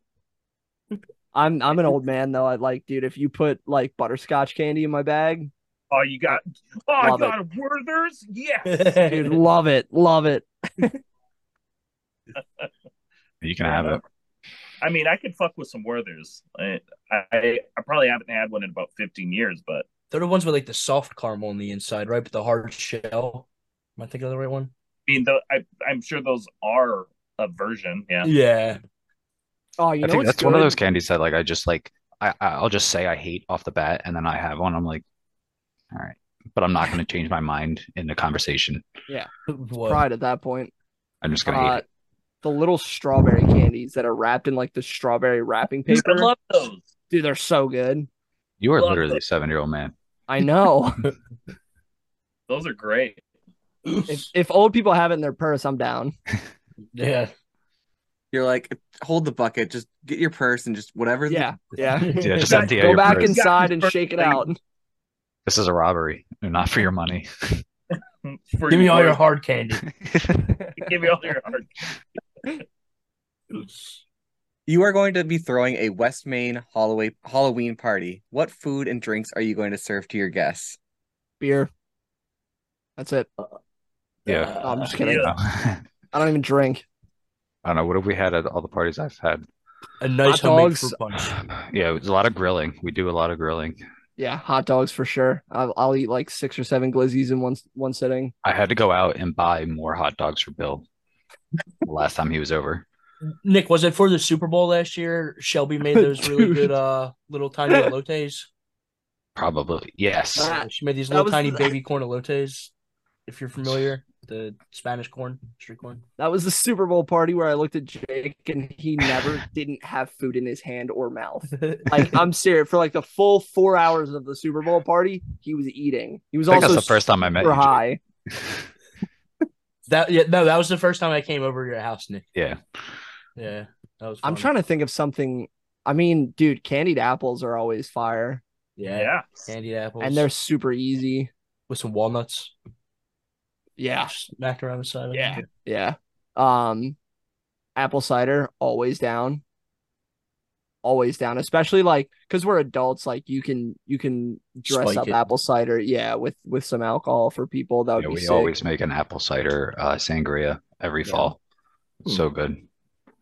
I'm I'm an old man though. I like, dude, if you put like butterscotch candy in my bag, Oh, you got oh, I Love it. got a Werther's. Yes, dude, love it, love it. [laughs] You can have it. I mean, I could fuck with some Werther's. I, I I probably haven't had one in about fifteen years, but They're the ones with like the soft caramel on the inside, right? But the hard shell. Am I thinking of the right one? I mean, the, I I'm sure those are a version. Yeah, Yeah. Oh, you I know think what's that's one of those candies that like I just like I I'll just say I hate off the bat and then I have one. I'm like, all right. But I'm not gonna change my mind in the conversation. [laughs] What? pride at that point. I'm just gonna hate Uh, it. The little strawberry candies that are wrapped in like the strawberry wrapping paper. I love those. Dude, they're so good. You are love literally them. a seven year old man. I know. [laughs] Those are great. if if old people have it in their purse, I'm down. [laughs] Yeah. You're like, hold the bucket, just get your purse and just whatever. the- Yeah, yeah. [laughs] Yeah, just empty out Go your back purse. inside and shake it out. This is a robbery, not for your money. For Give me all your hard candy. Give me all your hard. You are going to be throwing a Westmain Halloween Halloween party. What food and drinks are you going to serve to your guests? Beer. That's it. Uh, yeah. Uh, no, I'm just kidding. Yeah. I [laughs] I don't even drink. I don't know. What have we had at all the parties I've had? A nice Hot homemade dogs. punch. [sighs] Yeah, it was a lot of grilling. We do a lot of grilling. Yeah, hot dogs for sure. I'll, I'll eat like six or seven glizzies in one one sitting. I had to go out and buy more hot dogs for Bill last time he was over. Nick, was it for the Super Bowl last year? Shelby made those [laughs] really good uh little tiny [laughs] elotes. Probably. Yes. Ah, She made these little tiny the- baby corn elotes. If you're familiar, the Spanish corn, street corn. That was the Super Bowl party where I looked at Jake and he never [laughs] didn't have food in his hand or mouth. Like I'm serious. For like the full four hours of the Super Bowl party, he was eating. He was I think also that's the first time I met super you. Jake. high. That yeah, no, that was the first time I came over to your house, Nick. Yeah. Yeah, that was. I'm trying to think of something. I mean, dude, candied apples are always fire, Yeah, Yeah. candied apples, and they're super easy. with some walnuts. Yeah, smacked around the side. of Yeah. it. yeah. Um, apple cider always down. Always down, especially like because we're adults. Like you can you can dress Spike up it. apple cider, yeah, with with some alcohol for people. That would Yeah, be we sick. always make an apple cider uh, sangria every Yeah. fall. So good.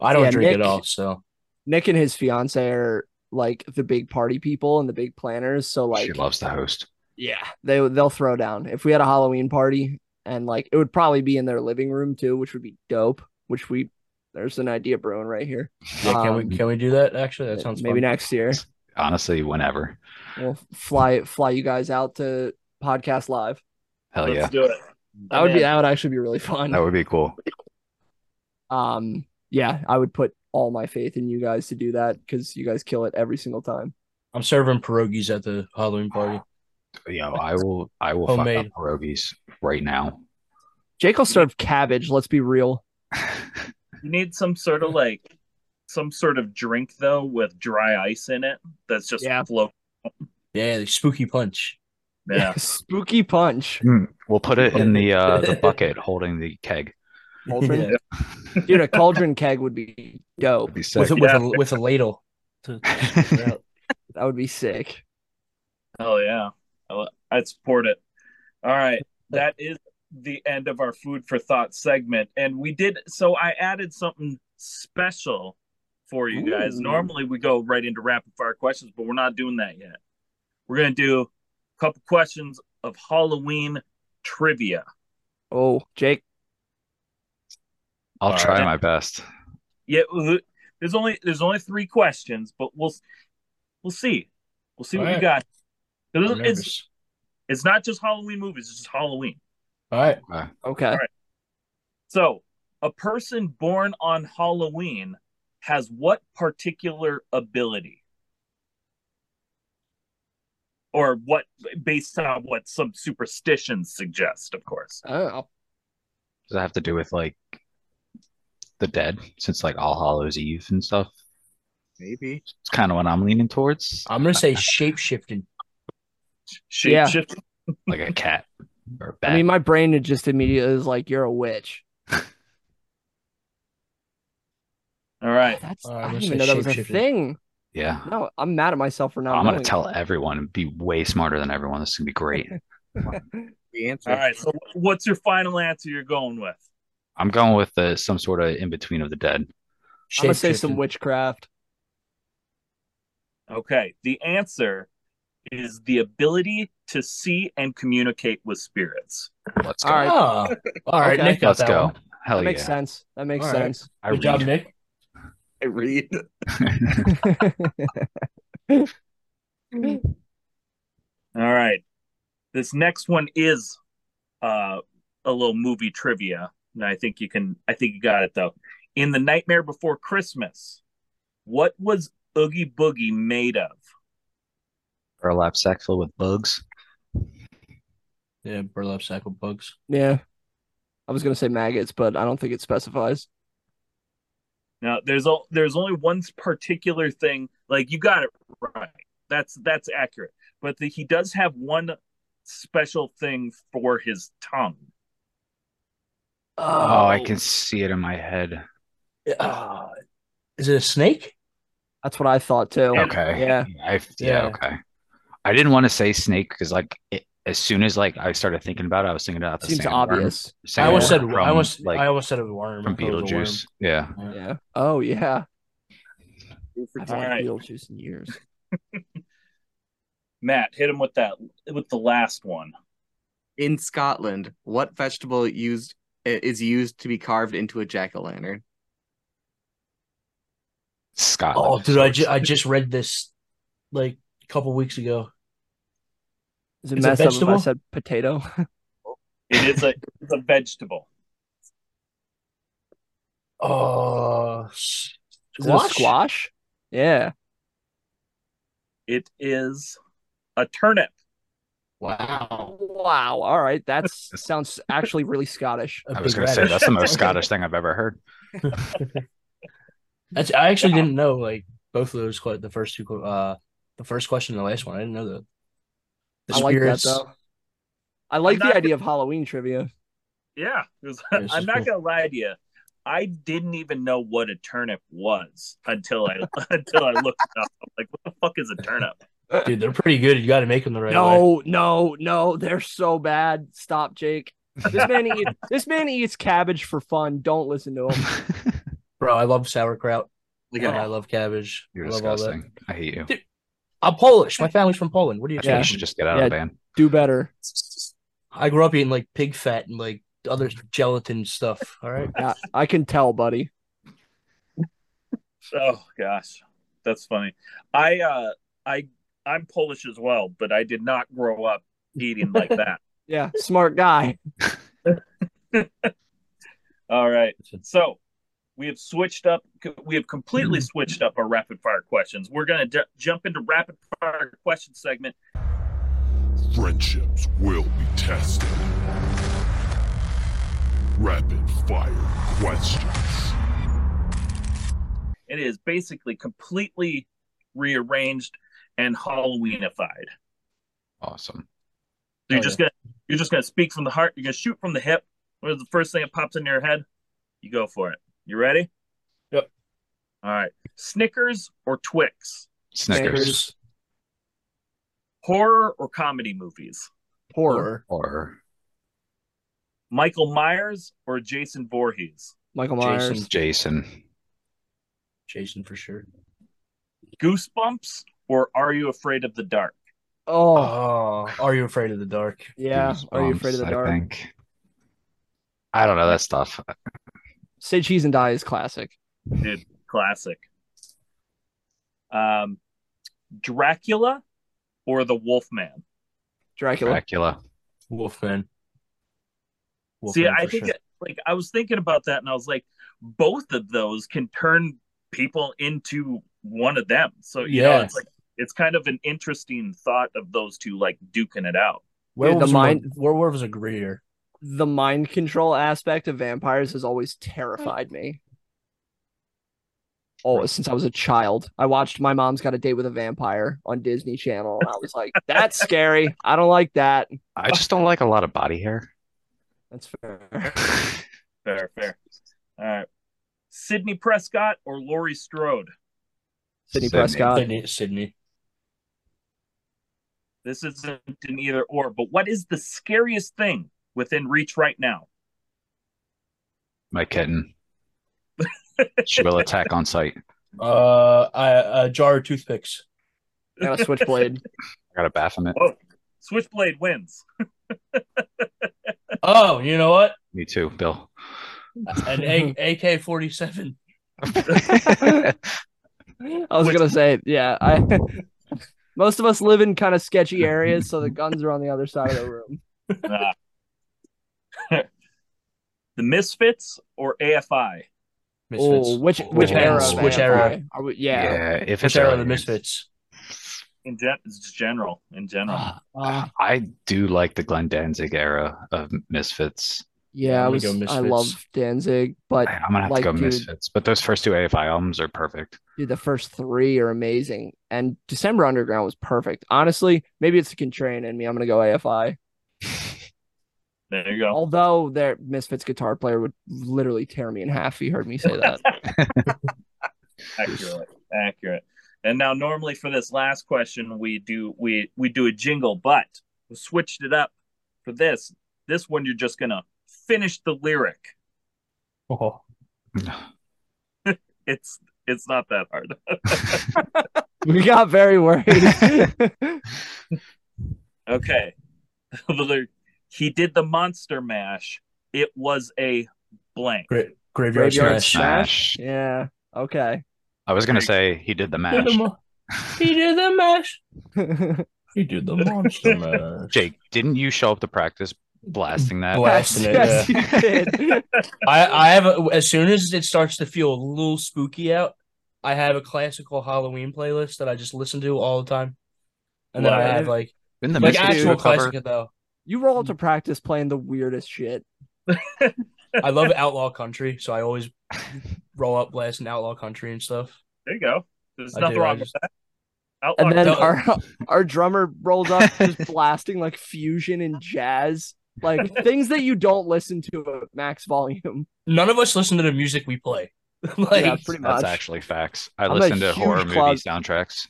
I don't Yeah, drink Nick- it all, so Nick and his fiance are like the big party people and the big planners. So like, she loves to host. yeah, they they'll throw down. If we had a Halloween party and like it would probably be in their living room too, which would be dope. Which we there's an idea brewing right here. yeah, can Um, we can we do that? Actually, that sounds maybe fun. next year Honestly, whenever. we'll fly fly you guys out to podcast live. Hell Let's yeah. do it. That would be that would actually be really fun. That would be cool. Um, yeah, I would put all my faith in you guys to do that because you guys kill it every single time. I'm serving pierogies at the Halloween party. You know, I will I will fuck up Homemade. pierogies right now. Jake will serve cabbage. Let's be real. You need some sort of like some sort of drink though with dry ice in it that's just Yeah. float. Yeah, the spooky punch. Yeah. [laughs] Spooky punch. We'll put it in the uh the bucket holding the keg. Cauldron. Yeah. [laughs] Dude, a cauldron keg would be dope. Be sick. with a, with a with a ladle. To, [laughs] That would be sick. Oh yeah. I- I'd support it. All right. That is the end of our food for thought segment. And we did so I added something special for you guys. Ooh. Normally we go right into rapid fire questions, but we're not doing that yet. We're gonna do a couple questions of Halloween trivia. Oh, Jake. I'll All try right. my best. Yeah, there's only there's only three questions, but we'll we'll see. We'll see what All you right. got. It I'm doesn't- It's it's not just Halloween movies, it's just Halloween. All right. Okay. All right. So, a person born on Halloween has what particular ability? Or what, based on what some superstitions suggest, of course. Oh, Does that have to do with like the dead since like All Hallows Eve and stuff? Maybe. It's kind of what I'm leaning towards. I'm gonna say shape shifting. Shape Yeah. Like a cat or a bat. I mean, my brain it just immediately is like, you're a witch. [laughs] All right. That's All right, I I'm didn't even know that was a thing. yeah. No, I'm mad at myself for not I'm gonna tell that. everyone and be way smarter than everyone. This is gonna be great. [laughs] The answer. All right. So, what's your final answer you're going with? I'm going with the, some sort of in between of the dead. I'm gonna say some witchcraft. Okay. The answer is the ability to see and communicate with spirits. Let's go. All right. Oh, all right. Okay. Nick Let's go. one. Hell That makes sense. That makes All right. sense. I Good job, read. Nick. I read. [laughs] All right. This next one is uh, a little movie trivia. And I think you can I think you got it though. In The Nightmare Before Christmas, what was Oogie Boogie made of? Burlap sack filled with bugs. Yeah, burlap sack with bugs. yeah. I was gonna say maggots, but I don't think it specifies. Now, there's o- there's only one particular thing. Like you got it right. That's that's accurate. But the, he does have one special thing for his tongue. Oh, I can see it in my head. Uh, is it a snake? That's what I thought too. Okay. Yeah. I, yeah. Yeah. Okay. I didn't want to say snake because like it, as soon as like I started thinking about it, I was thinking about the Seems sandworm- obvious. I almost said sandworm I almost like I almost said a worm. from I it was a worm. Beetlejuice. Yeah. Yeah. Oh yeah. I've All watched right. Beetlejuice in years. [laughs] Matt, hit him with that with the last one. In Scotland, what vegetable used is used to be carved into a jack o' lantern? Scotland. Oh, dude, I, ju- I just read this like a couple weeks ago. Is it Is it messed up if I vegetable? said potato? [laughs] It is a it's a vegetable. Oh, s- Is it a squash? Yeah. It is a turnip. Wow. Wow. All right. That [laughs] sounds actually really Scottish. A I was gonna say that's the most [laughs] Scottish thing I've ever heard. That's I actually didn't know like both of those. que- The first two, uh, the first question and the last one. I didn't know that. The I like that though. I like I'm the not- idea of Halloween trivia. Yeah, was- Yeah, [laughs] I'm not cool. gonna lie to you. I didn't even know what a turnip was until I [laughs] until I looked it up. I'm like, what the fuck is a turnip? Dude, they're pretty good. You got to make them the right way. No, no, no. They're so bad. Stop, Jake. This man eats [laughs] this man eats cabbage for fun. Don't listen to him. Bro, I love sauerkraut. Look and oh, I love cabbage. You're I love all that. disgusting. I hate you. Dude, I'm Polish. My family's from Poland. What do you I think Yeah. you should just get out Yeah. of the band. Do better. I grew up eating like pig fat and like other gelatin stuff. All right. Yeah, I can tell, buddy. [laughs] Oh gosh, that's funny. I uh I I'm Polish as well, but I did not grow up eating like [laughs] that. Yeah, smart guy. [laughs] All right, so we have switched up. We have completely mm-hmm. switched up our rapid fire questions. We're gonna d- jump into rapid fire question segment. Friendships will be tested. Rapid fire questions. It is basically completely rearranged and Halloweenified. Awesome. So you're Oh, just gonna you're just gonna speak from the heart. You're gonna shoot from the hip. What is the first thing that pops into your head? You go for it. You ready? Yep. All right. Snickers or Twix? Snickers Horror or comedy movies? Horror. Or or Michael Myers or Jason Voorhees? Michael Jason. Myers. Jason. Jason for sure. Goosebumps or Are You Afraid of the Dark? Oh, Oh, are you afraid of the dark? yeah. Are you afraid of the dark? I think. I don't know that stuff. Say cheese and die is classic. Dude, classic. Um, Dracula or the Wolfman? Dracula. Dracula. Wolfman. See, I think sure. like I was thinking about that, and I was like, both of those can turn people into one of them. So you know, Yeah. it's like it's kind of an interesting thought of those two like duking it out. werewolves, the are more- mind- werewolves are greater. The mind control aspect of vampires has always hmm. terrified me. Oh, since I was a child, I watched My Mom's Got a Date with a Vampire on Disney Channel, and I was like, [laughs] "That's scary. I don't like that." I just don't like a lot of body hair. That's fair. [laughs] Fair, fair. All right, Sidney Prescott or Laurie Strode? Sidney Sydney. Prescott. Sidney. Sidney. This isn't an either or, but what is the scariest thing within reach right now? My kitten. she will attack on sight. Uh, I, a jar of toothpicks. And a switchblade. I got a [laughs] Baphomet. Oh, Switchblade wins. [laughs] Oh, you know what? Me too, Bill. An A- AK forty seven. [laughs] I was Which- gonna say, yeah. I most of us live in kind of sketchy areas, so the guns are on the other side of the room. The Misfits or AFI? Oh, which which Depends. era? Which era? Are we, yeah. yeah, if Which it's era of the Misfits? In gen- general. In general. Uh, I do like the Glenn Danzig era of Misfits. Yeah, I was. gonna I love Danzig, but I'm gonna have like, to go dude, Misfits, but those first two AFI albums are perfect. dude, the first three are amazing, and December Underground was perfect. Honestly, maybe it's the Contrarian in me. I'm gonna go AFI. There you go. Although their Misfits guitar player would literally tear me in half if he heard me say that. [laughs] accurate accurate and now normally for this last question we do we we do a jingle but we switched it up for this this one you're just gonna finish the lyric Oh, [laughs] it's it's not that hard [laughs] we got very worried. okay The lyric, he did the monster mash it was a blank great graveyard, Graveyard smash. Smash? Smash. yeah. Okay. I was gonna say he did the Did the mo- He did the mash. [laughs] He did the monster [laughs] mash. Jake, didn't you show up to practice blasting that? Blast. Blasting it, yes, you did. [laughs] I I have a, as soon as it starts to feel a little spooky out, I have a classical Halloween playlist that I just listen to all the time, and then I have like Didn't the like actual a cover? classic though. You roll up to mm. practice playing the weirdest shit. I love [laughs] outlaw country, so I always roll up blasting outlaw country and stuff. there you go there's I nothing do, wrong just- with that Outlaw And then no. our our drummer rolls up [laughs] just blasting like fusion and jazz. Like things that you don't listen to at max volume. None of us listen to the music we play. [laughs] like Yeah, pretty much. That's actually facts. I I'm listen to huge horror movie soundtracks.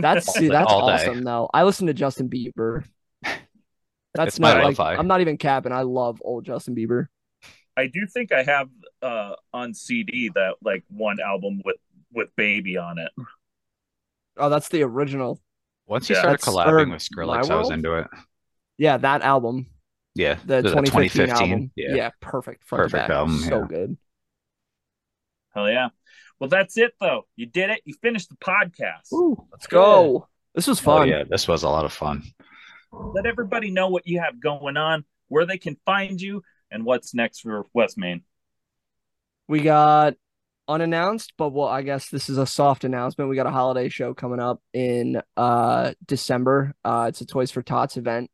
That's see, that's All day. awesome though. I listen to Justin Bieber. That's It's my not like. I'm not even capping. I love old Justin Bieber. I do think I have uh on CD that like one album with with baby on it. Oh, that's the original. Once he Yeah. started That's- collabing with Skrillex, I was into it. Yeah, that album. Yeah, The, 2015, 2015. album. Yeah. perfect. Front Perfect album, So yeah. good. Hell yeah. Well, that's it though. You did it. You finished the podcast. Let's go. This was Oh fun. yeah, this was a lot of fun. Let everybody know what you have going on, where they can find you, and what's next for Westmain. We got unannounced, but well, I guess this is a soft announcement. We got a holiday show coming up in uh December. Uh it's a Toys for Tots event.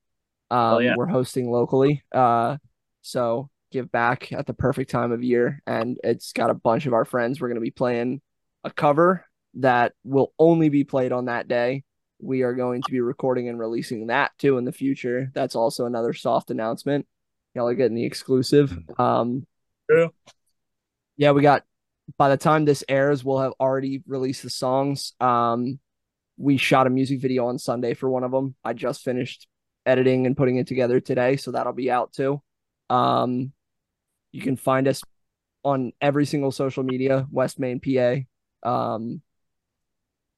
Um yeah. we're hosting locally. Uh so give back at the perfect time of year and it's got a bunch of our friends. We're going to be playing a cover that will only be played on that day. We are going to be recording and releasing that too in the future. That's also another soft announcement. Y'all are getting the exclusive. Um Yeah. yeah, we got by the time this airs, we'll have already released the songs. Um, we shot a music video on Sunday for one of them. I just finished editing and putting it together today, so that'll be out too. Um, you can find us on every single social media, Westmain PA. Um,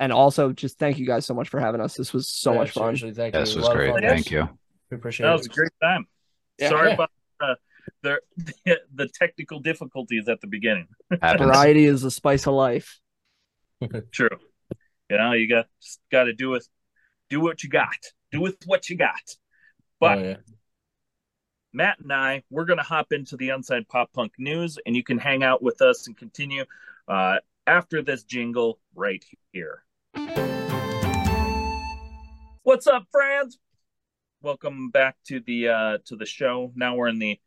and also just thank you guys so much for having us. This was so Yeah, much fun. seriously, Thank Yeah, you. this A was great. fun. Thank you. We appreciate That it. was a great time. Yeah. Sorry Yeah. about uh, the [laughs] the technical difficulties at the beginning. [laughs] Variety is the spice of life. [laughs] True. You know, you got got to do with do what you got. Do with what you got. But Oh, yeah. Matt and I, we're going to hop into the Unsigned Pop Punk News, and you can hang out with us and continue uh, after this jingle right here. What's up, friends? Welcome back to the uh, to the show. Now we're in the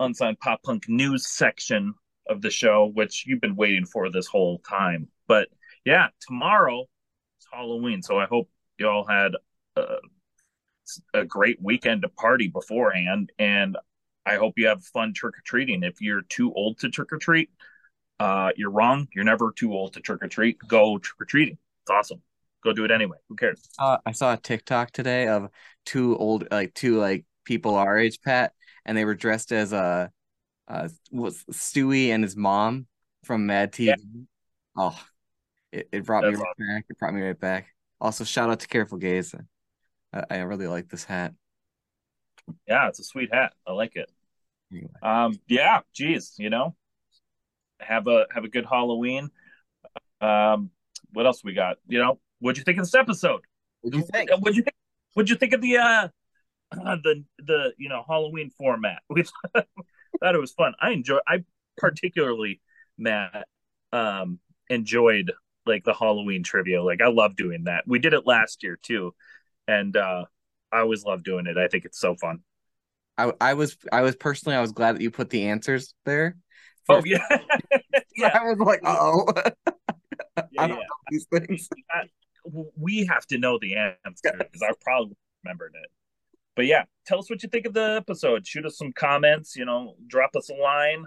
Unsigned Pop Punk News section of the show, which you've been waiting for this whole time. But yeah, tomorrow is Halloween, so I hope you all had uh, a great weekend to party beforehand and i hope you have fun trick-or-treating if you're too old to trick-or-treat uh, you're wrong you're never too old to trick-or-treat go trick-or-treating it's awesome go do it anyway who cares Uh, I saw a TikTok today of two old, like two like people our age, Pat, and they were dressed as uh, uh, was Stewie and his mom from Mad TV. Oh, it, it brought me That's right back. It brought me right back. Also, shout out to Careful Gaze. I, I really like this hat. yeah it's a sweet hat i like it Anyway. um yeah geez you know have a have a good halloween um what else we got you know what'd you think of this episode What'd you think? What'd you think? What'd you think of the uh, uh [clears throat] the the you know Halloween format? [laughs] We thought it was fun. I enjoy. I particularly Matt um enjoyed like the Halloween trivia. Like I love doing that. We did it last year too, and uh I always love doing it. I think it's so fun. I I was I was personally I was glad that you put the answers there. Oh yeah, [laughs] yeah, I was like, oh, [laughs] I don't know these things. We have to know the answer because I probably remembered it. But yeah, tell us what you think of the episode. Shoot us some comments. You know, drop us a line.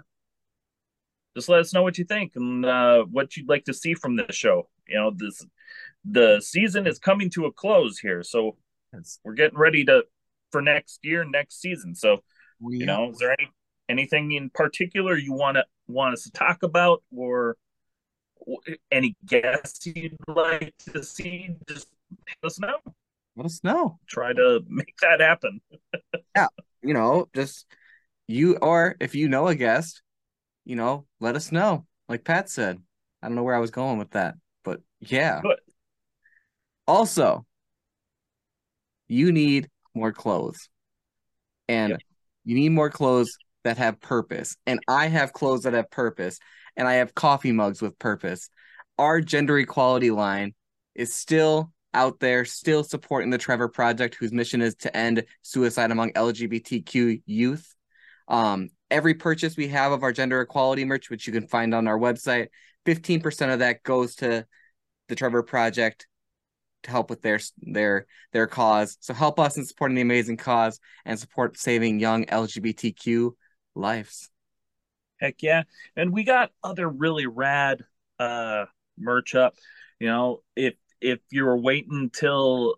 Just let us know what you think and uh, what you'd like to see from this show. You know, this the season is coming to a close here, so we're getting ready to for next year, next season. So We you know, is there any anything in particular you want to want us to talk about, or any guests you'd like to see? Just let us know. let us know. Try to make that happen. [laughs] Yeah. You know, just you or if you know a guest, you know, let us know. Like Pat said, I don't know where I was going with that, but yeah. Good. Also, you need more clothes. And you need more clothes that have purpose. And I have clothes that have purpose. And I have coffee mugs with purpose. Our gender equality line is still out there, still supporting the Trevor Project, whose mission is to end suicide among LGBTQ youth. Um, every purchase we have of our gender equality merch, which you can find on our website, 15% of that goes to the Trevor Project to help with their their their cause. So help us in supporting the amazing cause and support saving young LGBTQ lives. Heck yeah. And we got other really rad uh merch up. You know, if if you were waiting till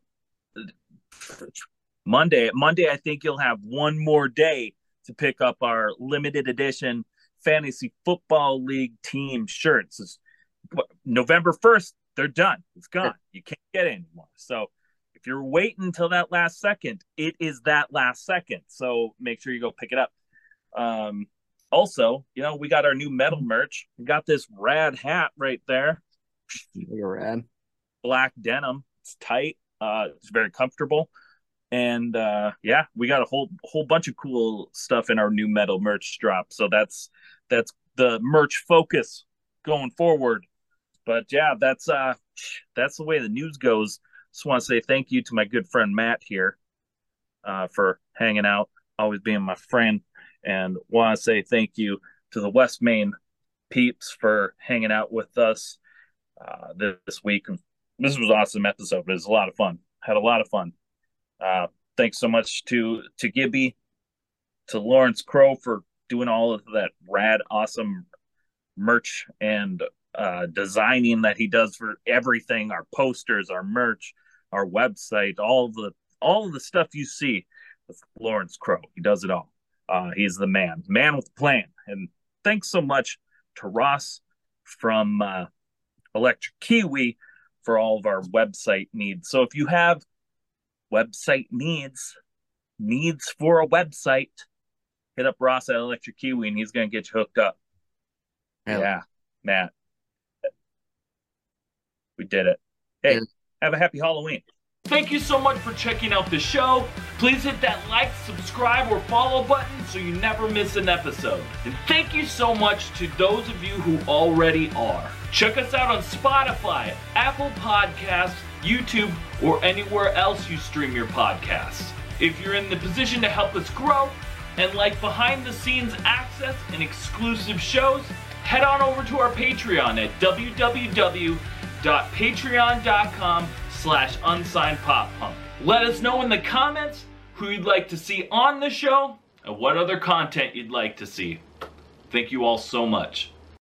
Monday, Monday I think you'll have one more day to pick up our limited edition fantasy football league team shirts. It's, November 1st, they're done. It's gone. You can't get it anymore. So if you're waiting until that last second, it is that last second. So make sure you go pick it up. Um, also, you know, we got our new metal merch. We got this rad hat right there, You're rad. black denim. It's tight. Uh, it's very comfortable. And uh, yeah, we got a whole whole bunch of cool stuff in our new metal merch drop. So that's that's the merch focus going forward. But yeah, that's uh that's the way the news goes. Just want to say thank you to my good friend Matt here uh, for hanging out, always being my friend, and want to say thank you to the Westmain peeps for hanging out with us uh, this week. This was awesome episode. It was a lot of fun. Had a lot of fun. Uh, thanks so much to to Gibby, to Lawrence Crow for doing all of that rad, awesome merch and uh, designing that he does for everything our posters our merch our website all the all of the stuff you see with lawrence crow he does it all uh, he's the man man with a plan and thanks so much to ross from uh, electric kiwi for all of our website needs so if you have website needs needs for a website hit up ross at electric kiwi and he's going to get you hooked up Hell. yeah matt we did it. Hey, Yeah. have a happy Halloween. Thank you so much for checking out the show. Please hit that like, subscribe, or follow button so you never miss an episode. And thank you so much to those of you who already are. Check us out on Spotify, Apple Podcasts, YouTube, or anywhere else you stream your podcasts. If you're in the position to help us grow and like behind the scenes access and exclusive shows, head on over to our Patreon at www.patreon.com slash unsigned pop punk. Let us know in the comments who you'd like to see on the show and what other content you'd like to see. Thank you all so much.